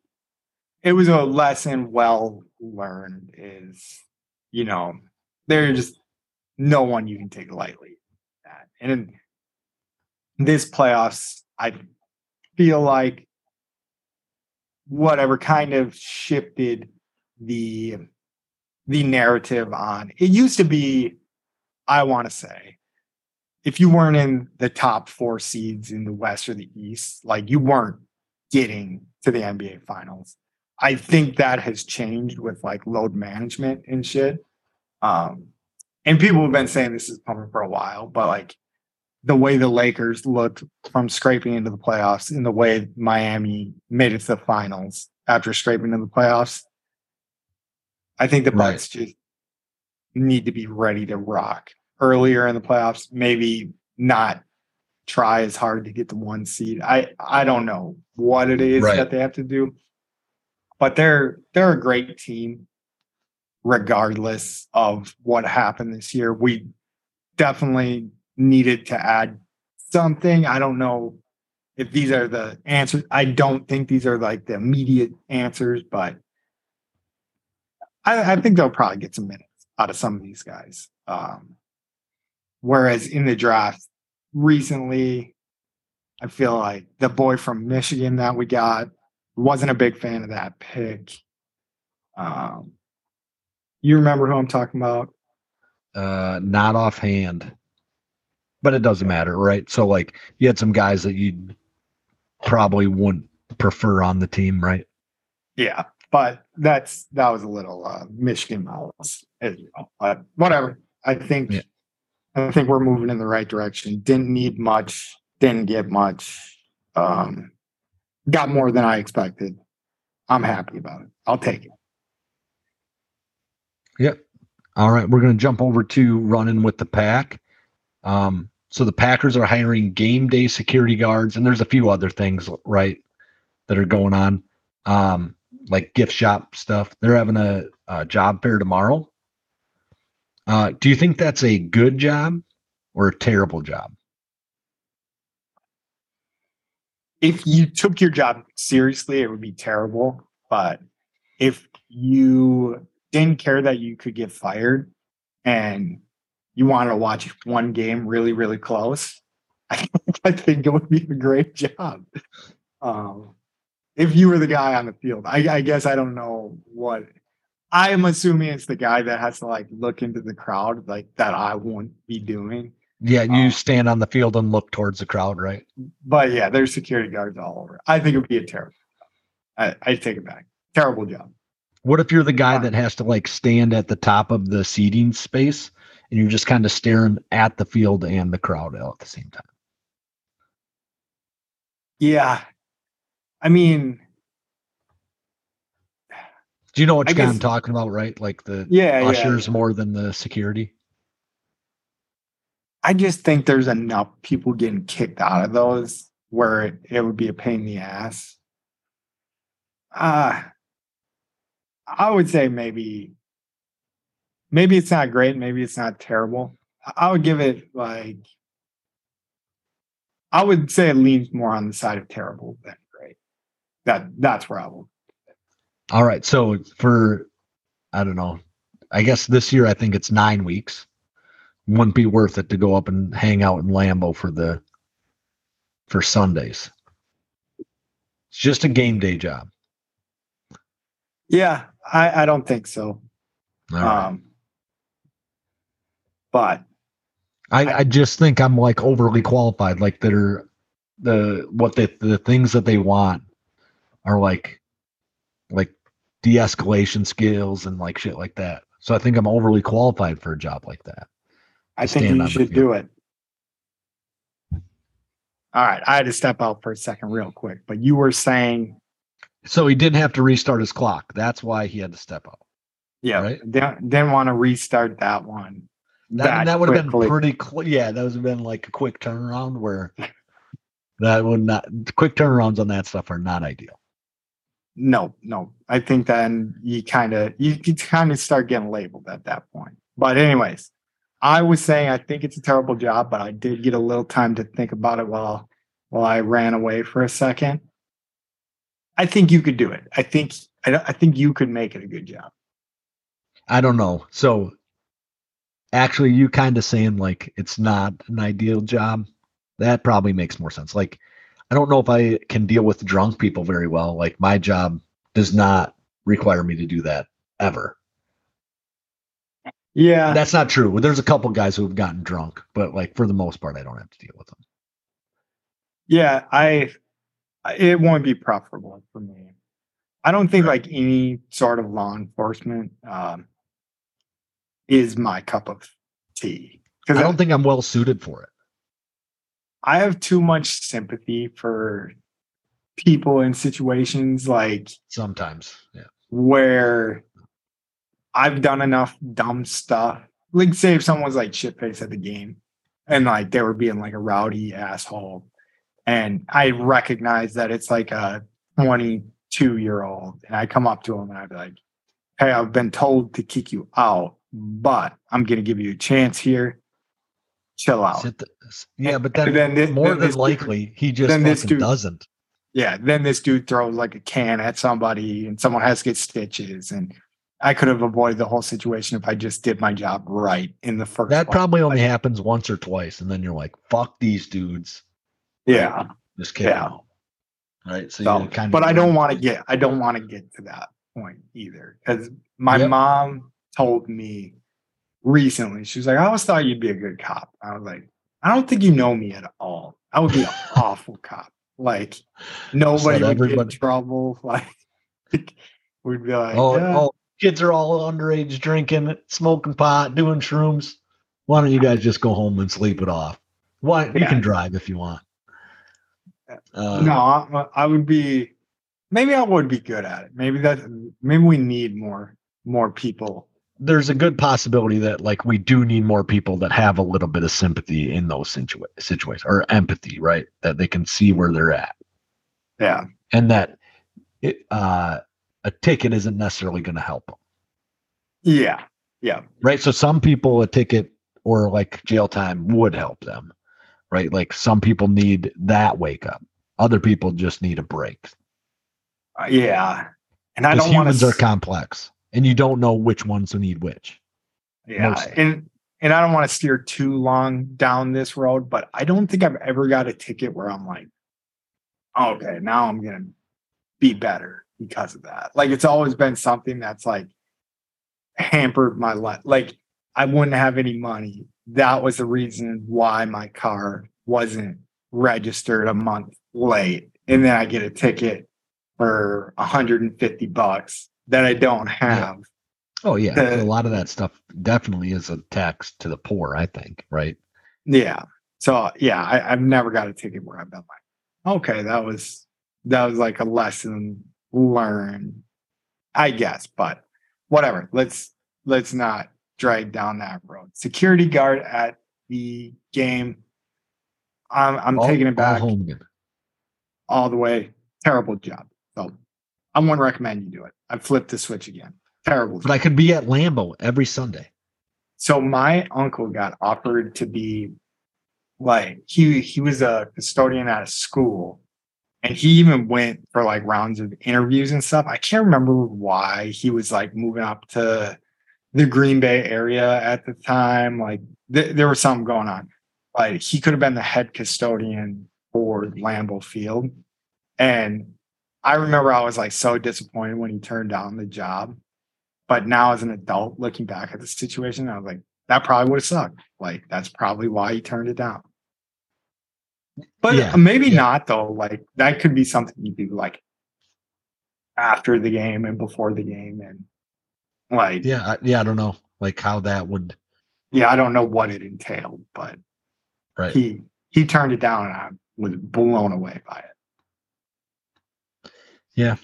it was a lesson well learned is, you know, there's no one you can take lightly. That and this playoffs, I feel like whatever kind of shifted the the narrative on it used to be, I want to say, if you weren't in the top four seeds in the West or the East, like you weren't getting to the NBA finals. I think that has changed with like load management and shit. Um, and people have been saying this is coming for a while, but like the way the Lakers looked from scraping into the playoffs and the way Miami made it to the finals after scraping into the playoffs, I think the Right. Bucks just need to be ready to rock earlier in the playoffs. Maybe not try as hard to get the one seed. I I don't know what it is Right. that they have to do, but they're they're a great team, regardless of what happened this year. We definitely needed to add something. I don't know if these are the answers. I don't think these are like the immediate answers, but I, I think they'll probably get some minutes out of some of these guys. Um, whereas in the draft recently, I feel like the boy from Michigan that we got wasn't a big fan of that pick. Um, you remember who I'm talking about? Uh, not offhand, but it doesn't matter, right? So, like, you had some guys that you probably wouldn't prefer on the team, right? Yeah, but that's that was a little uh, Michigan malice, as know. But whatever. I think Yeah. I think we're moving in the right direction. Didn't need much. Didn't get much. Um, got more than I expected. I'm happy about it. I'll take it. Yep. All right, we're going to jump over to running with the pack. Um, so the Packers are hiring game day security guards, and there's a few other things, right, that are going on, um, like gift shop stuff. They're having a, a job fair tomorrow. Uh, do you think that's a good job or a terrible job? if you took your job seriously, it would be terrible. But if you didn't care that you could get fired and you wanted to watch one game really, really close, I, [LAUGHS] I think it would be a great job. Um, if you were the guy on the field, I, I guess I don't know what. I am assuming it's the guy that has to like look into the crowd, like that I won't be doing. Yeah, you Um, stand on the field and look towards the crowd, right? But yeah, there's security guards all over. I think it would be a terrible. I, I take it back. Terrible job. What if you're the guy that has to like stand at the top of the seating space and you're just kind of staring at the field and the crowd at the same time? Yeah, I mean, Do you know what guy I'm guess- talking about, right? Like the yeah, yeah, ushers yeah. more than the security. I just think there's enough people getting kicked out of those where it, it would be a pain in the ass. Uh I would say maybe maybe it's not great, maybe it's not terrible. I- would give it like I would say it leans more on the side of terrible than great. That that's where I will. All right. So for I don't know. I guess this year I think it's nine weeks. Wouldn't be worth it to go up and hang out in Lambeau for the for Sundays. It's just a game day job. Yeah, I, I don't think so. Right. Um but I, I just think I'm like overly qualified. Like they're the what they the things that they want are like like de-escalation skills and like shit like that. So I think I'm overly qualified for a job like that. I think you should do it. All right, I had to step out for a second, real quick. But you were saying, So he didn't have to restart his clock. That's why he had to step out. yeah, Right. didn't, didn't want to restart that one. That, that would have been pretty cl- yeah, that would have been like a quick turnaround where that would not quick turnarounds on that stuff are not ideal. No, no. I think then you kind of you, you kind of start getting labeled at that point. But anyways, I was saying I think it's a terrible job, but I did get a little time to think about it while while I ran away for a second. I think you could do it. I think I, I think you could make it a good job. I don't know. So actually you kind of saying like it's not an ideal job. That probably makes more sense. Like I don't know if I can deal with drunk people very well. Like my job does not require me to do that ever. Yeah. That's not true. There's a couple guys who have gotten drunk, but like for the most part I don't have to deal with them. Yeah, I it won't be preferable for me. I don't think like any sort of law enforcement um, is my cup of tea Because I don't think I'm well suited for it. I have too much sympathy for people in situations like Sometimes. Yeah. where I've done enough dumb stuff. Like, say if someone's like shit faced at the game and like they were being like a rowdy asshole, and I recognize that it's like a 22 year old, and I come up to him and I'd be like, Hey, I've been told to kick you out, but I'm going to give you a chance here. Chill out. The- yeah, but then, then thi- more then than this dude- likely he just then this dude- doesn't. yeah, then this dude throws like a can at somebody and someone has to get stitches. And I could have avoided the whole situation if I just did my job right in the first That place. probably only happens once or twice, and then you're like, "Fuck these dudes." Yeah. Just kidding. Yeah. Right. So, So, you kind of. but I don't want to get I don't want to get to that point either. Because my Yep. mom told me recently, she was like, I always thought you'd be a good cop. I was like, I don't think you know me at all. I would be an [LAUGHS] awful cop. Like nobody would get in trouble. [LAUGHS] Like we'd be like, Oh, yeah. oh, kids are all underage drinking, smoking pot, doing shrooms. Why don't you guys just go home and sleep it off? Why you can drive if you want. Uh, no, I, I would be. Maybe I would be good at it. Maybe that. Maybe we need more more people. There's a good possibility that like we do need more people that have a little bit of sympathy in those situa- situations or empathy, right? That they can see where they're at. Yeah, and that it, uh, a ticket isn't necessarily going to help them, yeah, yeah, right? So some people a ticket or like jail time would help them, right? Like some people need that wake up. Other people just need a break. Uh, yeah. And I don't want humans to. are complex, and you don't know which ones who need which. Yeah, mostly. and and I don't want to steer too long down this road, but I don't think I've ever got a ticket where I'm like, okay, now I'm gonna be better because of that. Like it's always been something that's like hampered my life. Like I wouldn't have any money. That was the reason why my car wasn't registered a month late, and then I get a ticket for 150 bucks that I don't have. Oh yeah, The- a lot of that stuff definitely is a tax to the poor. I think, right? Yeah. So yeah, I, I've never got a ticket where I've been like, okay, that was that was like a lesson learned, I guess. But whatever. Let's let's not drag down that road. Security guard at the game. I'm I'm All- taking all it back all, home again. the way. Terrible job. So I wouldn't recommend you do it. I flipped the switch again. Terrible. But I could be at Lambeau every Sunday. so my uncle got offered to be like he he was a custodian at a school and he even went for like rounds of interviews and stuff i can't remember why he was like moving up to the green bay area at the time like th- there was something going on like he could have been the head custodian for lambeau field and i remember i was like so disappointed when he turned down the job but now as an adult looking back at the situation i was like that probably would have sucked like that's probably why he turned it down but Yeah, maybe yeah. not though like that could be something you do like after the game and before the game and like yeah, Yeah, I, yeah. I don't know, like how that would. Yeah I don't know what it entailed but Right. he he turned it down and i was blown away by it Yeah.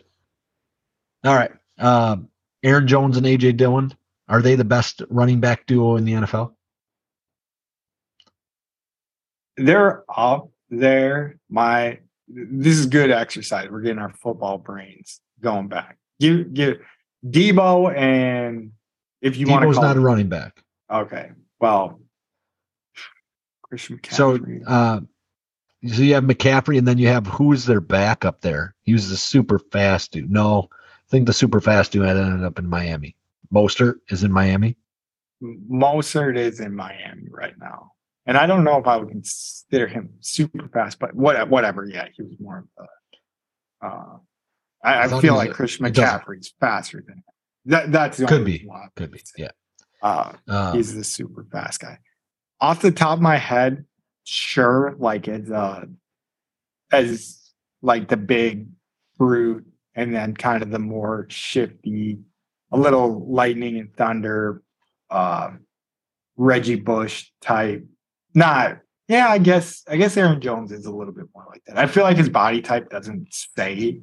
All right. Um, Aaron Jones and AJ Dillon are they the best running back duo in the NFL? they're up there. My this is good exercise. We're getting our football brains going back. Give give Debo and if you want to Debo's call not a running back. okay. Well, Christian So, McCaffrey. uh, so you have McCaffrey, and then you have who's their backup there? He was the super fast dude. No, I think the super fast dude ended up in Miami. Mostert is in Miami. Mostert is in Miami right now. And I don't know if I would consider him super fast, but what, whatever. Yeah, he was more of a. Uh, I, I I, feel like a- it McCaffrey's faster than him. That, that's the Could only be. I Could be. Yeah. Uh, Uh, he's the super fast guy. Off the top of my head, sure, like as uh as like the big brute, and then kind of the more shifty, a little lightning and thunder, uh, Reggie Bush type. Not, yeah, I guess I guess Aaron Jones is a little bit more like that. I feel like his body type doesn't say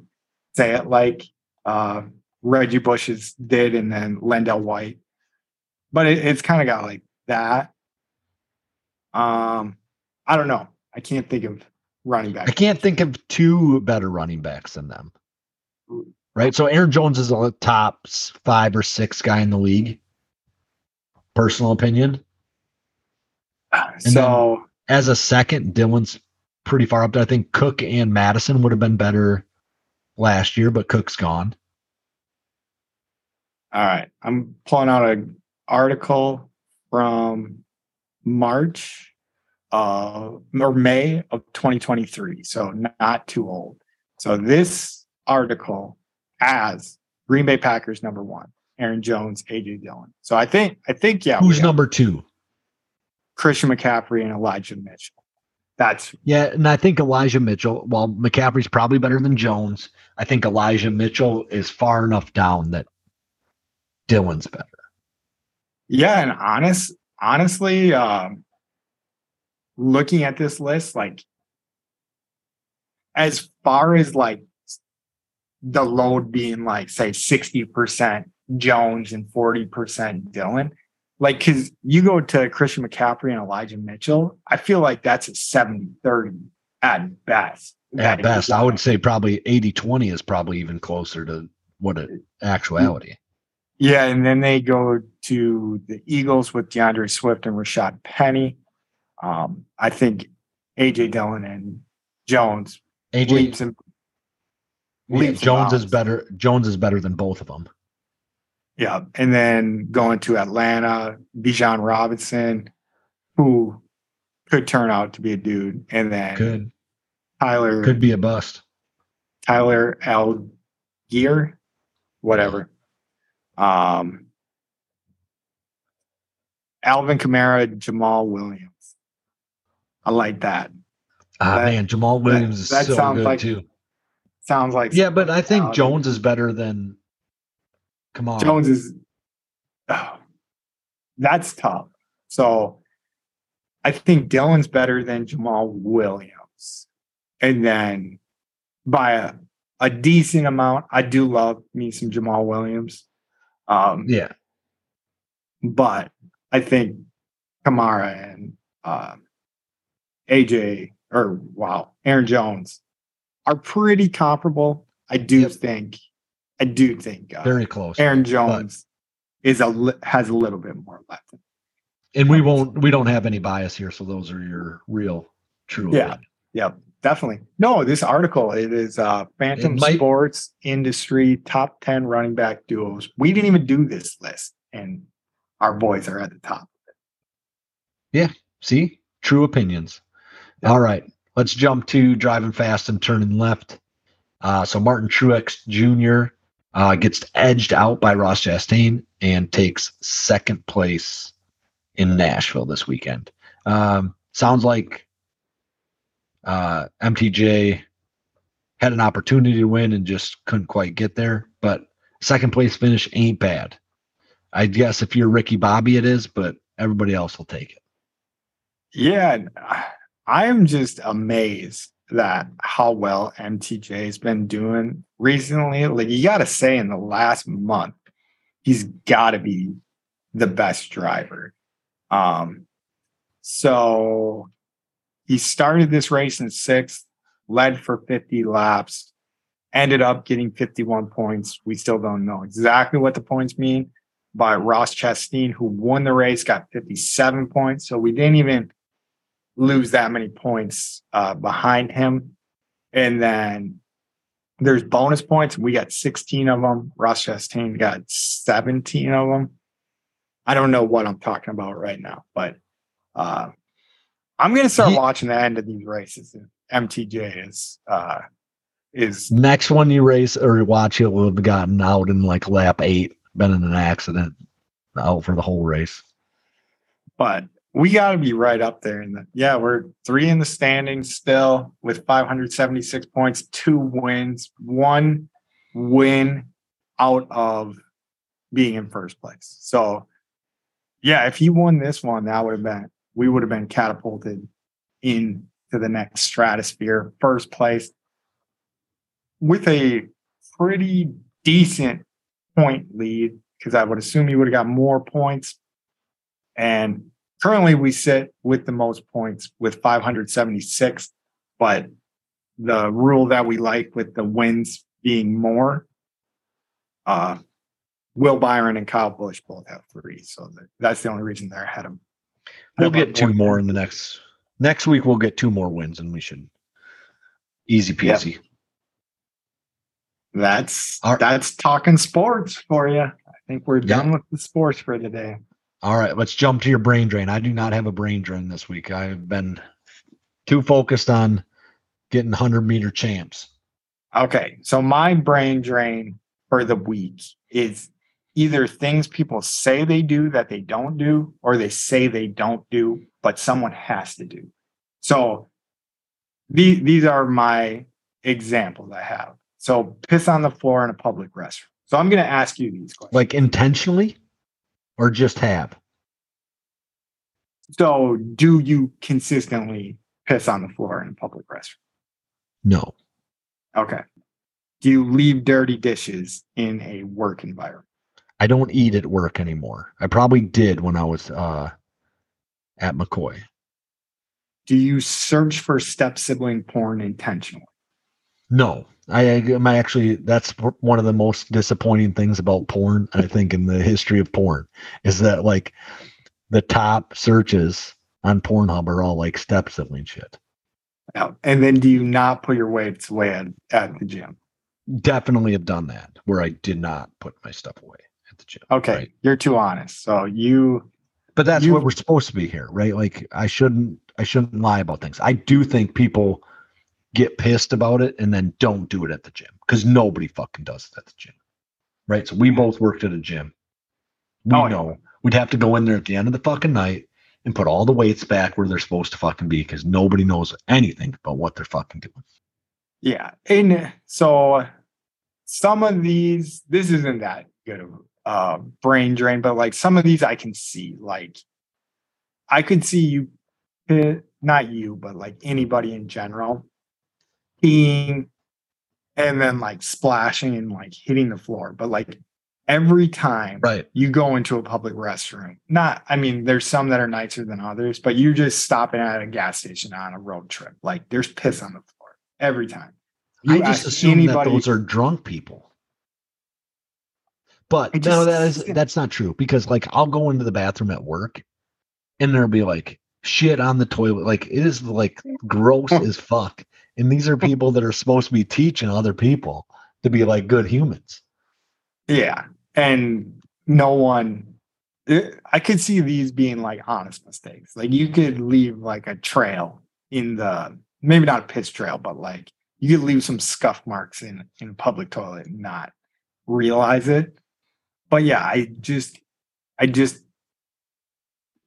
say it like uh Reggie Bush's did, and then LenDale White but it, it's kind of got like that. Um, I don't know. I can't think of running back. I can't think of two better running backs than them. Right. So Aaron Jones is a top five or six guy in the league. Personal opinion. Uh, so As a second, Dillon's pretty far up there. I think Cook and Mattison would have been better last year, but Cook's gone. all right, I'm pulling out an article from March uh or May of 2023. So not too old. So this article has Green Bay Packers number one, Aaron Jones, AJ Dillon. So I think I think yeah, Who's number two? Christian McCaffrey and Elijah Mitchell. That's Yeah, and I think Elijah Mitchell, while McCaffrey's probably better than Jones, I think Elijah Mitchell is far enough down that Dillon's better. Yeah, and honest, honestly, um, looking at this list, like as far as like the load being like say 60% Jones and 40% Dillon, like because you go to Christian McCaffrey and Elijah Mitchell, I feel like that's a 70-30 at best. At best, I would say probably 80 20 is probably even closer to what it actuality. Yeah, and then they go to the Eagles with D'Andre Swift and Rashaad Penny. Um, I think AJ Dillon and Jones AJ leaps and yeah, leaps and Jones is better. Jones is better than both of them. Yeah, and then going to Atlanta, Bijan Robinson, who could turn out to be a dude, and then Could Tyler could be a bust. Tyler Allgeier, whatever. Um, Alvin Kamara, Jamaal Williams. I like that. Ah That- man, Jamaal Williams is that so sounds good like- too. Sounds like Yeah, but I think. Jones is better than. Come on, Jones is oh, that's tough. So I think Dillon's better than Jamaal Williams. And then by a, a decent amount, I do love me some Jamaal Williams. Um, Yeah, but I think Kamara and um, AJ or wow, Aaron Jones are pretty comparable. I do Yep. think, I do think uh, very close. Aaron Jones is a has a little bit more left. And we won't. We don't have any bias here, so those are your real, true. Yeah. opinion. Yep, definitely. No, this article it is uh Phantom might- Sports Industry top 10 running back duos. We didn't even do this list and our boys are at the top. Yeah, see, true opinions. All right, let's jump to driving fast and turning left. Uh, so Martin Truex Jr. Uh, gets edged out by Ross Chastain and takes second place in Nashville this weekend. Um, sounds like uh, MTJ had an opportunity to win and just couldn't quite get there. But second place finish ain't bad. I guess if you're Ricky Bobby, it is, but everybody else will take it. Yeah, I am just amazed that how well MTJ has been doing recently. Like you got to say, in the last month, he's got to be the best driver. Um, so he started this race in sixth, led for 50 laps, ended up getting 51 points. We still don't know exactly what the points mean. By Ross Chastain, who won the race, got 57 points. So we didn't even lose that many points uh, behind him. And then there's bonus points. We got 16 of them. Ross Chastain got 17 of them. I don't know what I'm talking about right now, but uh, I'm going to start He- watching the end of these races. MTJ is uh, is Next one you race or watch, it will have gotten out in like lap eight, been in an accident, out for the whole race. but we got to be right up there. And the, yeah, we're three in the standings still with 576 points, two wins, one win out of being in first place. So, yeah, if he won this one, that would have been we would have been catapulted into the next stratosphere, first place with a pretty decent point lead because I would assume he would have got more points. And currently we sit with the most points with 576 but the rule that we like with the wins being more uh will byron and kyle busch both have three so that's the only reason they're ahead of We'll get two more in the next next week. We'll get two more wins, and we should easy Yep. peasy. that's All right. that's talking sports for you i think we're Yep. done with the sports for the day All right, let's jump to your brain drain. I do not have a brain drain this week. I've been too focused on getting hundred meter champs. Okay, so my brain drain for the week is either things people say they do that they don't do, or they say they don't do, but someone has to do. So these these are my examples I have. So piss on the floor in a public restroom. So I'm going to ask you these questions. Like intentionally, or just have. so do you consistently piss on the floor in a public restroom? No, Okay. Do you leave dirty dishes in a work environment? I don't eat at work anymore. I probably did when I was uh, at McCoy. Do you search for step sibling porn intentionally? No, I am actually that's one of the most disappointing things about porn. I think in the history of porn is that like the top searches on Pornhub are all like step sibling shit. No. And then do you not put your weights away at, at the gym? Definitely have done that where I did not put my stuff away at the gym. Okay, right? you're too honest. So you but that's You- what we're supposed to be here, right? Like I shouldn't I shouldn't lie about things. I do think people get pissed about it and then don't do it at the gym because nobody fucking does it at the gym, right? So we both worked at a gym. We Oh, yeah. know we'd have to go in there at the end of the fucking night and put all the weights back where they're supposed to fucking be because nobody knows anything about what they're fucking doing. yeah. And so some of these, this isn't that good of uh brain drain, but like some of these I can see. Like I could see you eh, not you, but like anybody in general peeing and then like splashing and like hitting the floor. But like every time Right. you go into a public restroom. Not, I mean, there's some that are nicer than others, but you're just stopping at a gas station on a road trip. Like there's piss on the floor every time. You I just assume that those are drunk people. But I no, that is that's not true because like I'll go into the bathroom at work and there'll be like shit on the toilet. Like it is like gross [LAUGHS] as fuck. And these are [LAUGHS] people that are supposed to be teaching other people to be like good humans. yeah, and no one. eh, I could see these being like honest mistakes. Like you could leave like a trail in the maybe not a piss trail, but like you could leave some scuff marks in in a public toilet and not realize it. But yeah, I just I just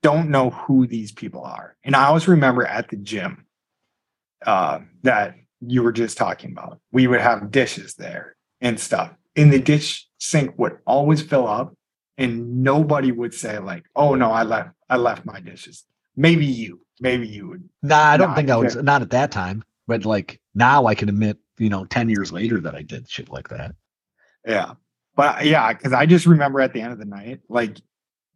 don't know who these people are. And I always remember at the gym uh, that you were just talking about. We would have dishes there and stuff. And the dish sink would always fill up and nobody would say like, "Oh no, I left I left my dishes." Maybe you, maybe you would. Nah, I don't think I was not at that time. But like now I can admit, you know, 10 years later that I did shit like that. Yeah. But yeah, because I just remember at the end of the night, like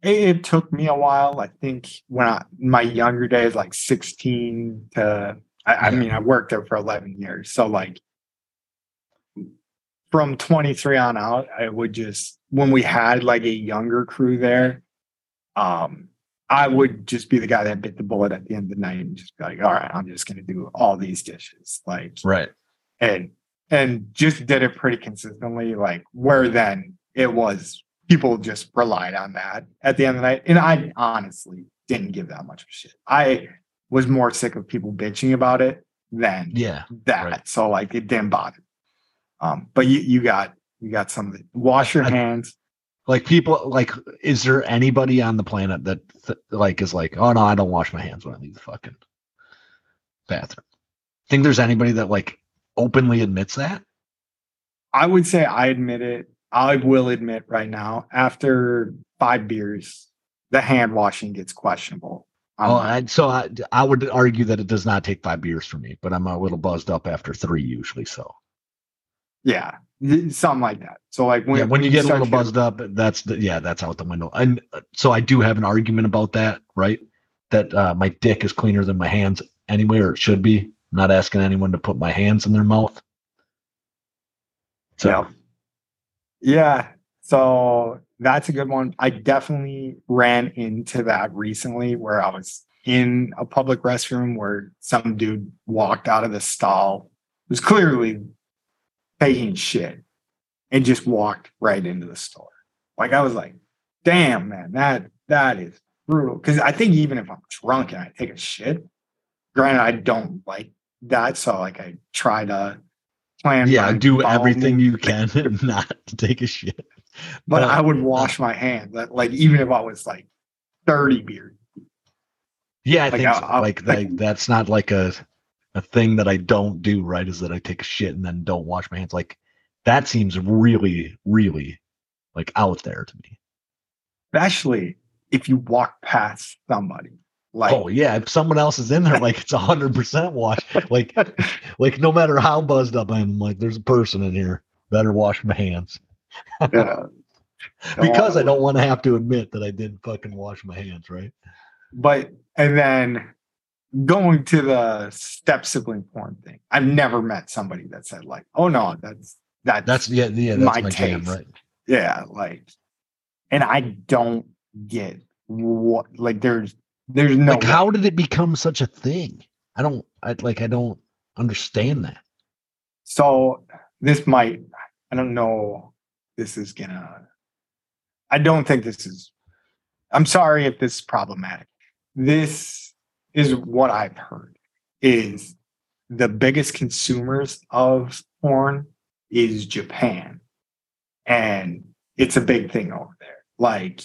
it, it took me a while. I think when I my younger days, like 16 to I, I mean, I worked there for 11 years. So like from 23 on out, I would just when we had like a younger crew there, um, I would just be the guy that bit the bullet at the end of the night and just be like, all right, I'm just gonna do all these dishes. Like Right. and and just did it pretty consistently. Like where then it was people just relied on that at the end of the night. And I honestly didn't give that much of a shit. I was more sick of people bitching about it than Yeah. that. right. So like it didn't bother. Um, but you you got you got some of the wash your hands. Like people like is there anybody on the planet that th- like is like, "Oh no, I don't wash my hands when I leave the fucking bathroom." Think there's anybody that like openly admits that? I would say I admit it. I will admit right now, after five beers, the hand washing gets questionable. I'm Oh, I, so I, I would argue that it does not take five beers for me, but I'm a little buzzed up after three usually. So yeah, something like that. So like when, yeah, when you get a little buzzed up, that's the, yeah, that's out the window. And uh, so I do have an argument about that, right? That uh, my dick is cleaner than my hands anyway, or it should be. I'm not asking anyone to put my hands in their mouth. So Yeah. Yeah. So that's a good one. I definitely ran into that recently where I was in a public restroom where some dude walked out of the stall, was clearly taking shit, and just walked right into the store. Like I was like, damn, man, that that is brutal. Cause I think even if I'm drunk and I take a shit, granted, I don't like that. So like I try to plan. yeah, do everything you can [LAUGHS] not to take a shit. But But- I would wash my hands. Like, even if I was like 30 beers. Yeah, I Like, think so. I'll- like, like- like [LAUGHS] that's not like a a thing that I don't do. Right? Is that I take a shit and then don't wash my hands? Like that seems really, really like out there to me. Especially if you walk past somebody. Like oh yeah, if someone else is in there, like it's a hundred percent wash. Like, [LAUGHS] like no matter how buzzed up I'm like there's a person in here. Better wash my hands yeah. [LAUGHS] because I don't want to have to admit that I didn't fucking wash my hands. Right? but and then going to the step sibling porn thing. I've never met somebody that said like, oh no, that's that's That's yeah, yeah. That's My my, jam. taste. Right? yeah, like and I don't get what like there's there's no like how did it become such a thing? I don't. I like. I don't understand that. So this might, I don't know, this is gonna, I don't think this is, I'm sorry if this is problematic. This is what I've heard is the biggest consumers of porn is Japan. And it's a big thing over there. Like,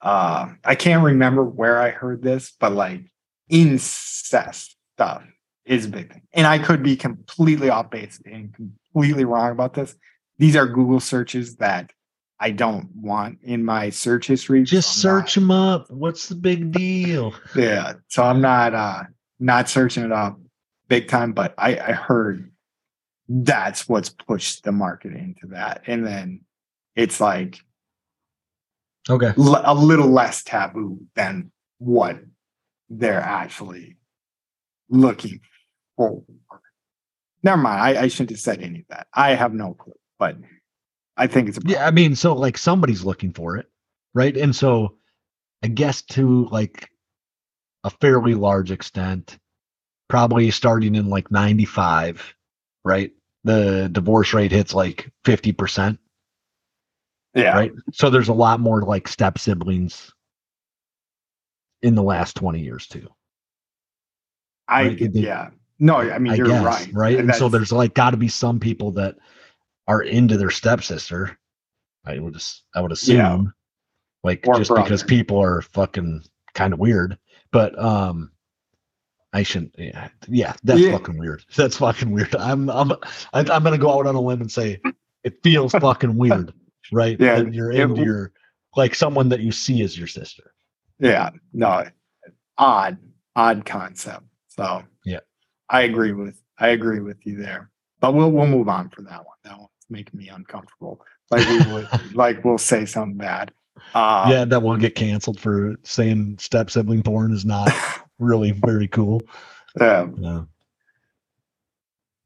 uh, I can't remember where I heard this, but like incest stuff is a big thing. And I could be completely off base and completely wrong about this. These are Google searches that I don't want in my search history. Just so search them up. What's the big deal? [LAUGHS] yeah. So I'm not uh not searching it up big time, but I, I heard that's what's pushed the market into that. And then it's like Okay. l- a little less taboo than what they're actually looking for. Never mind. I, I shouldn't have said any of that. I have no clue, but I think it's a Yeah, I mean, so like somebody's looking for it, right? And so I guess to like a fairly large extent, probably starting in like 95, right? The divorce rate hits like 50%, yeah. right? So there's a lot more like step siblings in the last 20 years too. I right, yeah. No, I mean I you're guess, right. right? And so there's like got to be some people that are into their stepsister. I would just, I would assume, Yeah. like Or just because people are fucking kind of weird. But um, I shouldn't. Yeah, yeah, that's Yeah. fucking weird. [LAUGHS] That's fucking weird. I'm, I'm, I'm gonna go out on a limb and say it feels fucking weird, [LAUGHS] right? Yeah, that you're into w- your like someone that you see as your sister. yeah, no, odd, odd concept. So Yeah. I agree with I agree with you there. But we'll we'll move on for that one. That one's making me uncomfortable. Like we would [LAUGHS] like we'll say something bad. Uh, yeah, that will get canceled for saying step sibling porn is not [LAUGHS] really very cool. um, Yeah.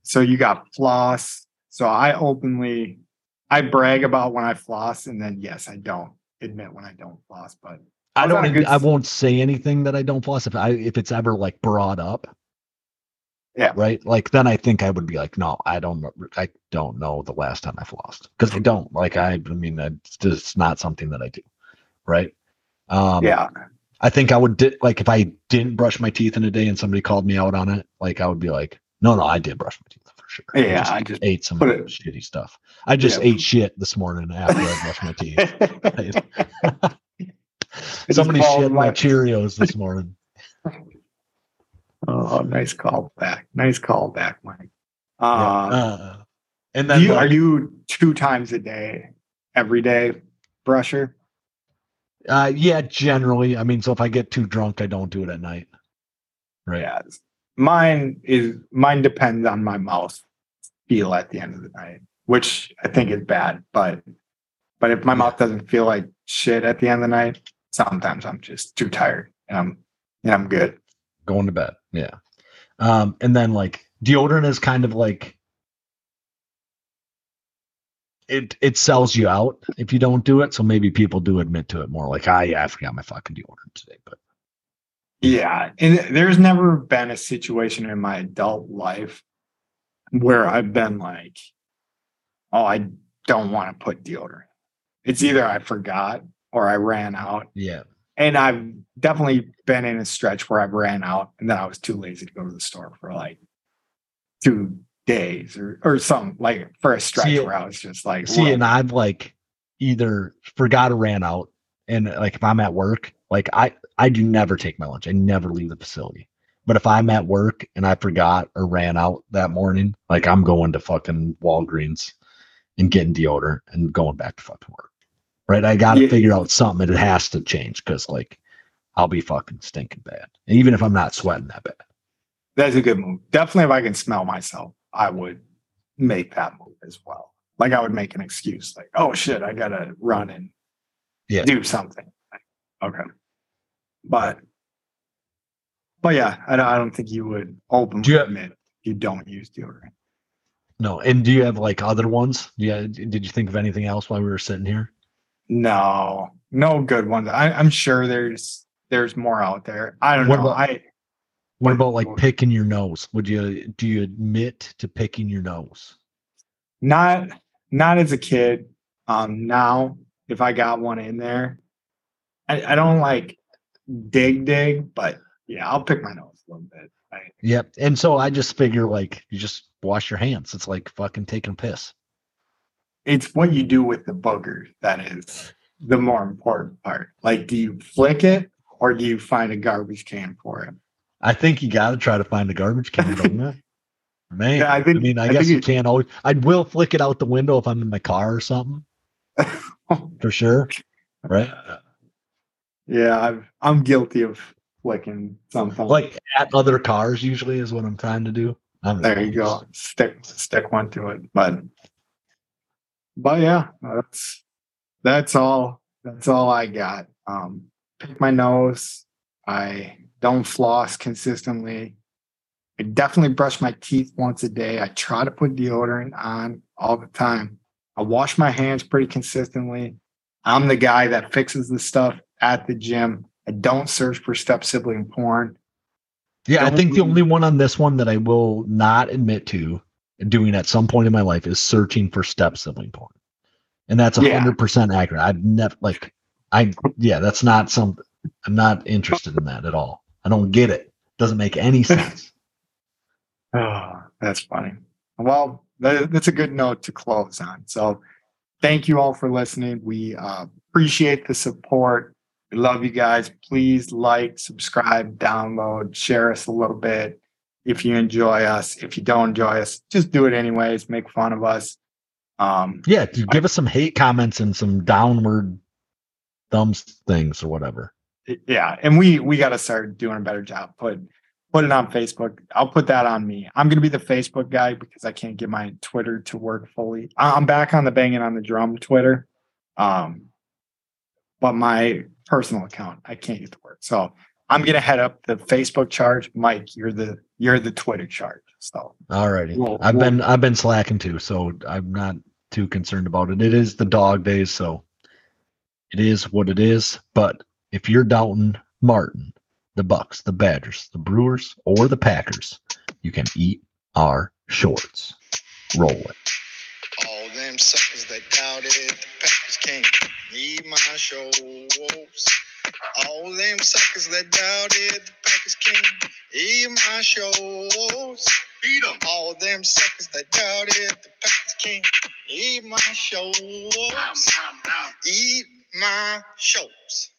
so you got floss. So I openly I brag about when I floss, and then yes, I don't admit when I don't floss, but I don't. I won't say anything that I don't floss if I if it's ever like brought up. Yeah. Right. Like then I think I would be like, no, I don't. I don't know the last time I've lost because I don't. Like I. I mean, it's just not something that I do. Right. Um, yeah. I think I would di- like if I didn't brush my teeth in a day and somebody called me out on it, like I would be like, no, no, I did brush my teeth for sure. I Yeah, just I just ate some it- shitty stuff. I just Yeah. ate shit this morning after I brushed my teeth. [LAUGHS] [LAUGHS] Somebody shit my like- Cheerios this morning. Oh, nice call back. Nice call back, Mike. Yeah. Uh, Uh, and then you, like, are you two times a day, every day brusher? uh, yeah, generally. I mean, so if I get too drunk, I don't do it at night. Right. Yeah. Mine is mine depends on my mouth feel at the end of the night, which I think is bad. But but if my mouth doesn't feel like shit at the end of the night, sometimes I'm just too tired and I'm and I'm good. Going to bed. Yeah. Um, and then like deodorant is kind of like it it sells you out if you don't do it. So maybe people do admit to it more like, ah, yeah, I forgot my fucking deodorant today. But Yeah. And there's never been a situation in my adult life where I've been like, oh, I don't want to put deodorant. It's either I forgot or I ran out. yeah. And I've definitely been in a stretch where I've ran out and then I was too lazy to go to the store for like two days or, or something like for a stretch See, where I was just like, See, "Look." and I've like either forgot or ran out, and like if I'm at work, like I I do never take my lunch. I never leave the facility. But if I'm at work and I forgot or ran out that morning, like I'm going to fucking Walgreens and getting deodorant and going back to fucking work. Right? I got to Yeah. figure out something. It has to change because like I'll be fucking stinking bad, even if I'm not sweating that bad. that's a good move. Definitely if I can smell myself, I would make that move as well. Like I would make an excuse like, oh shit, I gotta run and Yeah. do something. Okay. But but yeah, I don't, I don't think you would openly Do you- admit you don't use deodorant. No, and do you have like other ones? Yeah, did you think of anything else while we were sitting here? No, no good ones. I, I'm sure there's there's more out there. I don't What know. about- I What about like picking your nose? Would you do you admit to picking your nose? not not as a kid. Um, now if I got one in there, I, I don't like dig dig, but yeah, I'll pick my nose a little bit. I, Yep. And so I just figure like you just wash your hands. It's like fucking taking a piss. It's what you do with the boogers that is the more important part. Like, do you flick it or do you find a garbage can for it? I think you got to try to find a garbage can, don't you? [LAUGHS] Man, Yeah, I think- I mean, I, I guess you can't always. I will flick it out the window if I'm in my car or something, [LAUGHS] for sure. Right? Yeah, I've, I'm guilty of flicking something. Like at other cars, usually is what I'm trying to do. I'm there you go. Stick stick one to it. But but yeah, that's that's all that's all I got. Um pick my nose. I don't floss consistently. I definitely brush my teeth once a day. I try to put deodorant on all the time. I wash my hands pretty consistently. I'm the guy that fixes the stuff at the gym. I don't search for step sibling porn. Yeah, I think the only one on this one that I will not admit to doing at some point in my life is searching for step sibling porn. And that's Yeah. hundred percent accurate. I've never like I yeah, that's not some I'm not interested in that at all. I don't get it. Doesn't make any [LAUGHS] sense. Oh, that's funny. Well, that, that's a good note to close on. So, thank you all for listening. We uh, appreciate the support. We love you guys. Please like, subscribe, download, share us a little bit if you enjoy us. If you don't enjoy us, just do it anyways. Make fun of us. Um, yeah, dude, give us some hate comments and some downward thumbs things or whatever. yeah, and we we got to start doing a better job. Put put it on Facebook. I'll put that on me. I'm going to be the Facebook guy because I can't get my Twitter to work fully. I- I'm back on the banging on the drum Twitter, um, but my personal account I can't get to work. So I'm going to head up the Facebook charge. Mike, you're the you're the Twitter charge. So Alrighty. Well, I've well- been I've been slacking too, so I'm not too concerned about it. It is the dog days, so it is what it is. But if you're doubting Martin, the Bucks, the Badgers, the Brewers, or the Packers, you can eat our shorts. Roll it. All them suckers that doubted the Packers can't need my shows. All them suckers that doubted the Packers can't eat my shows. Beat 'em. All them suckers that doubted the Packers can't eat my shows. Eat my shows.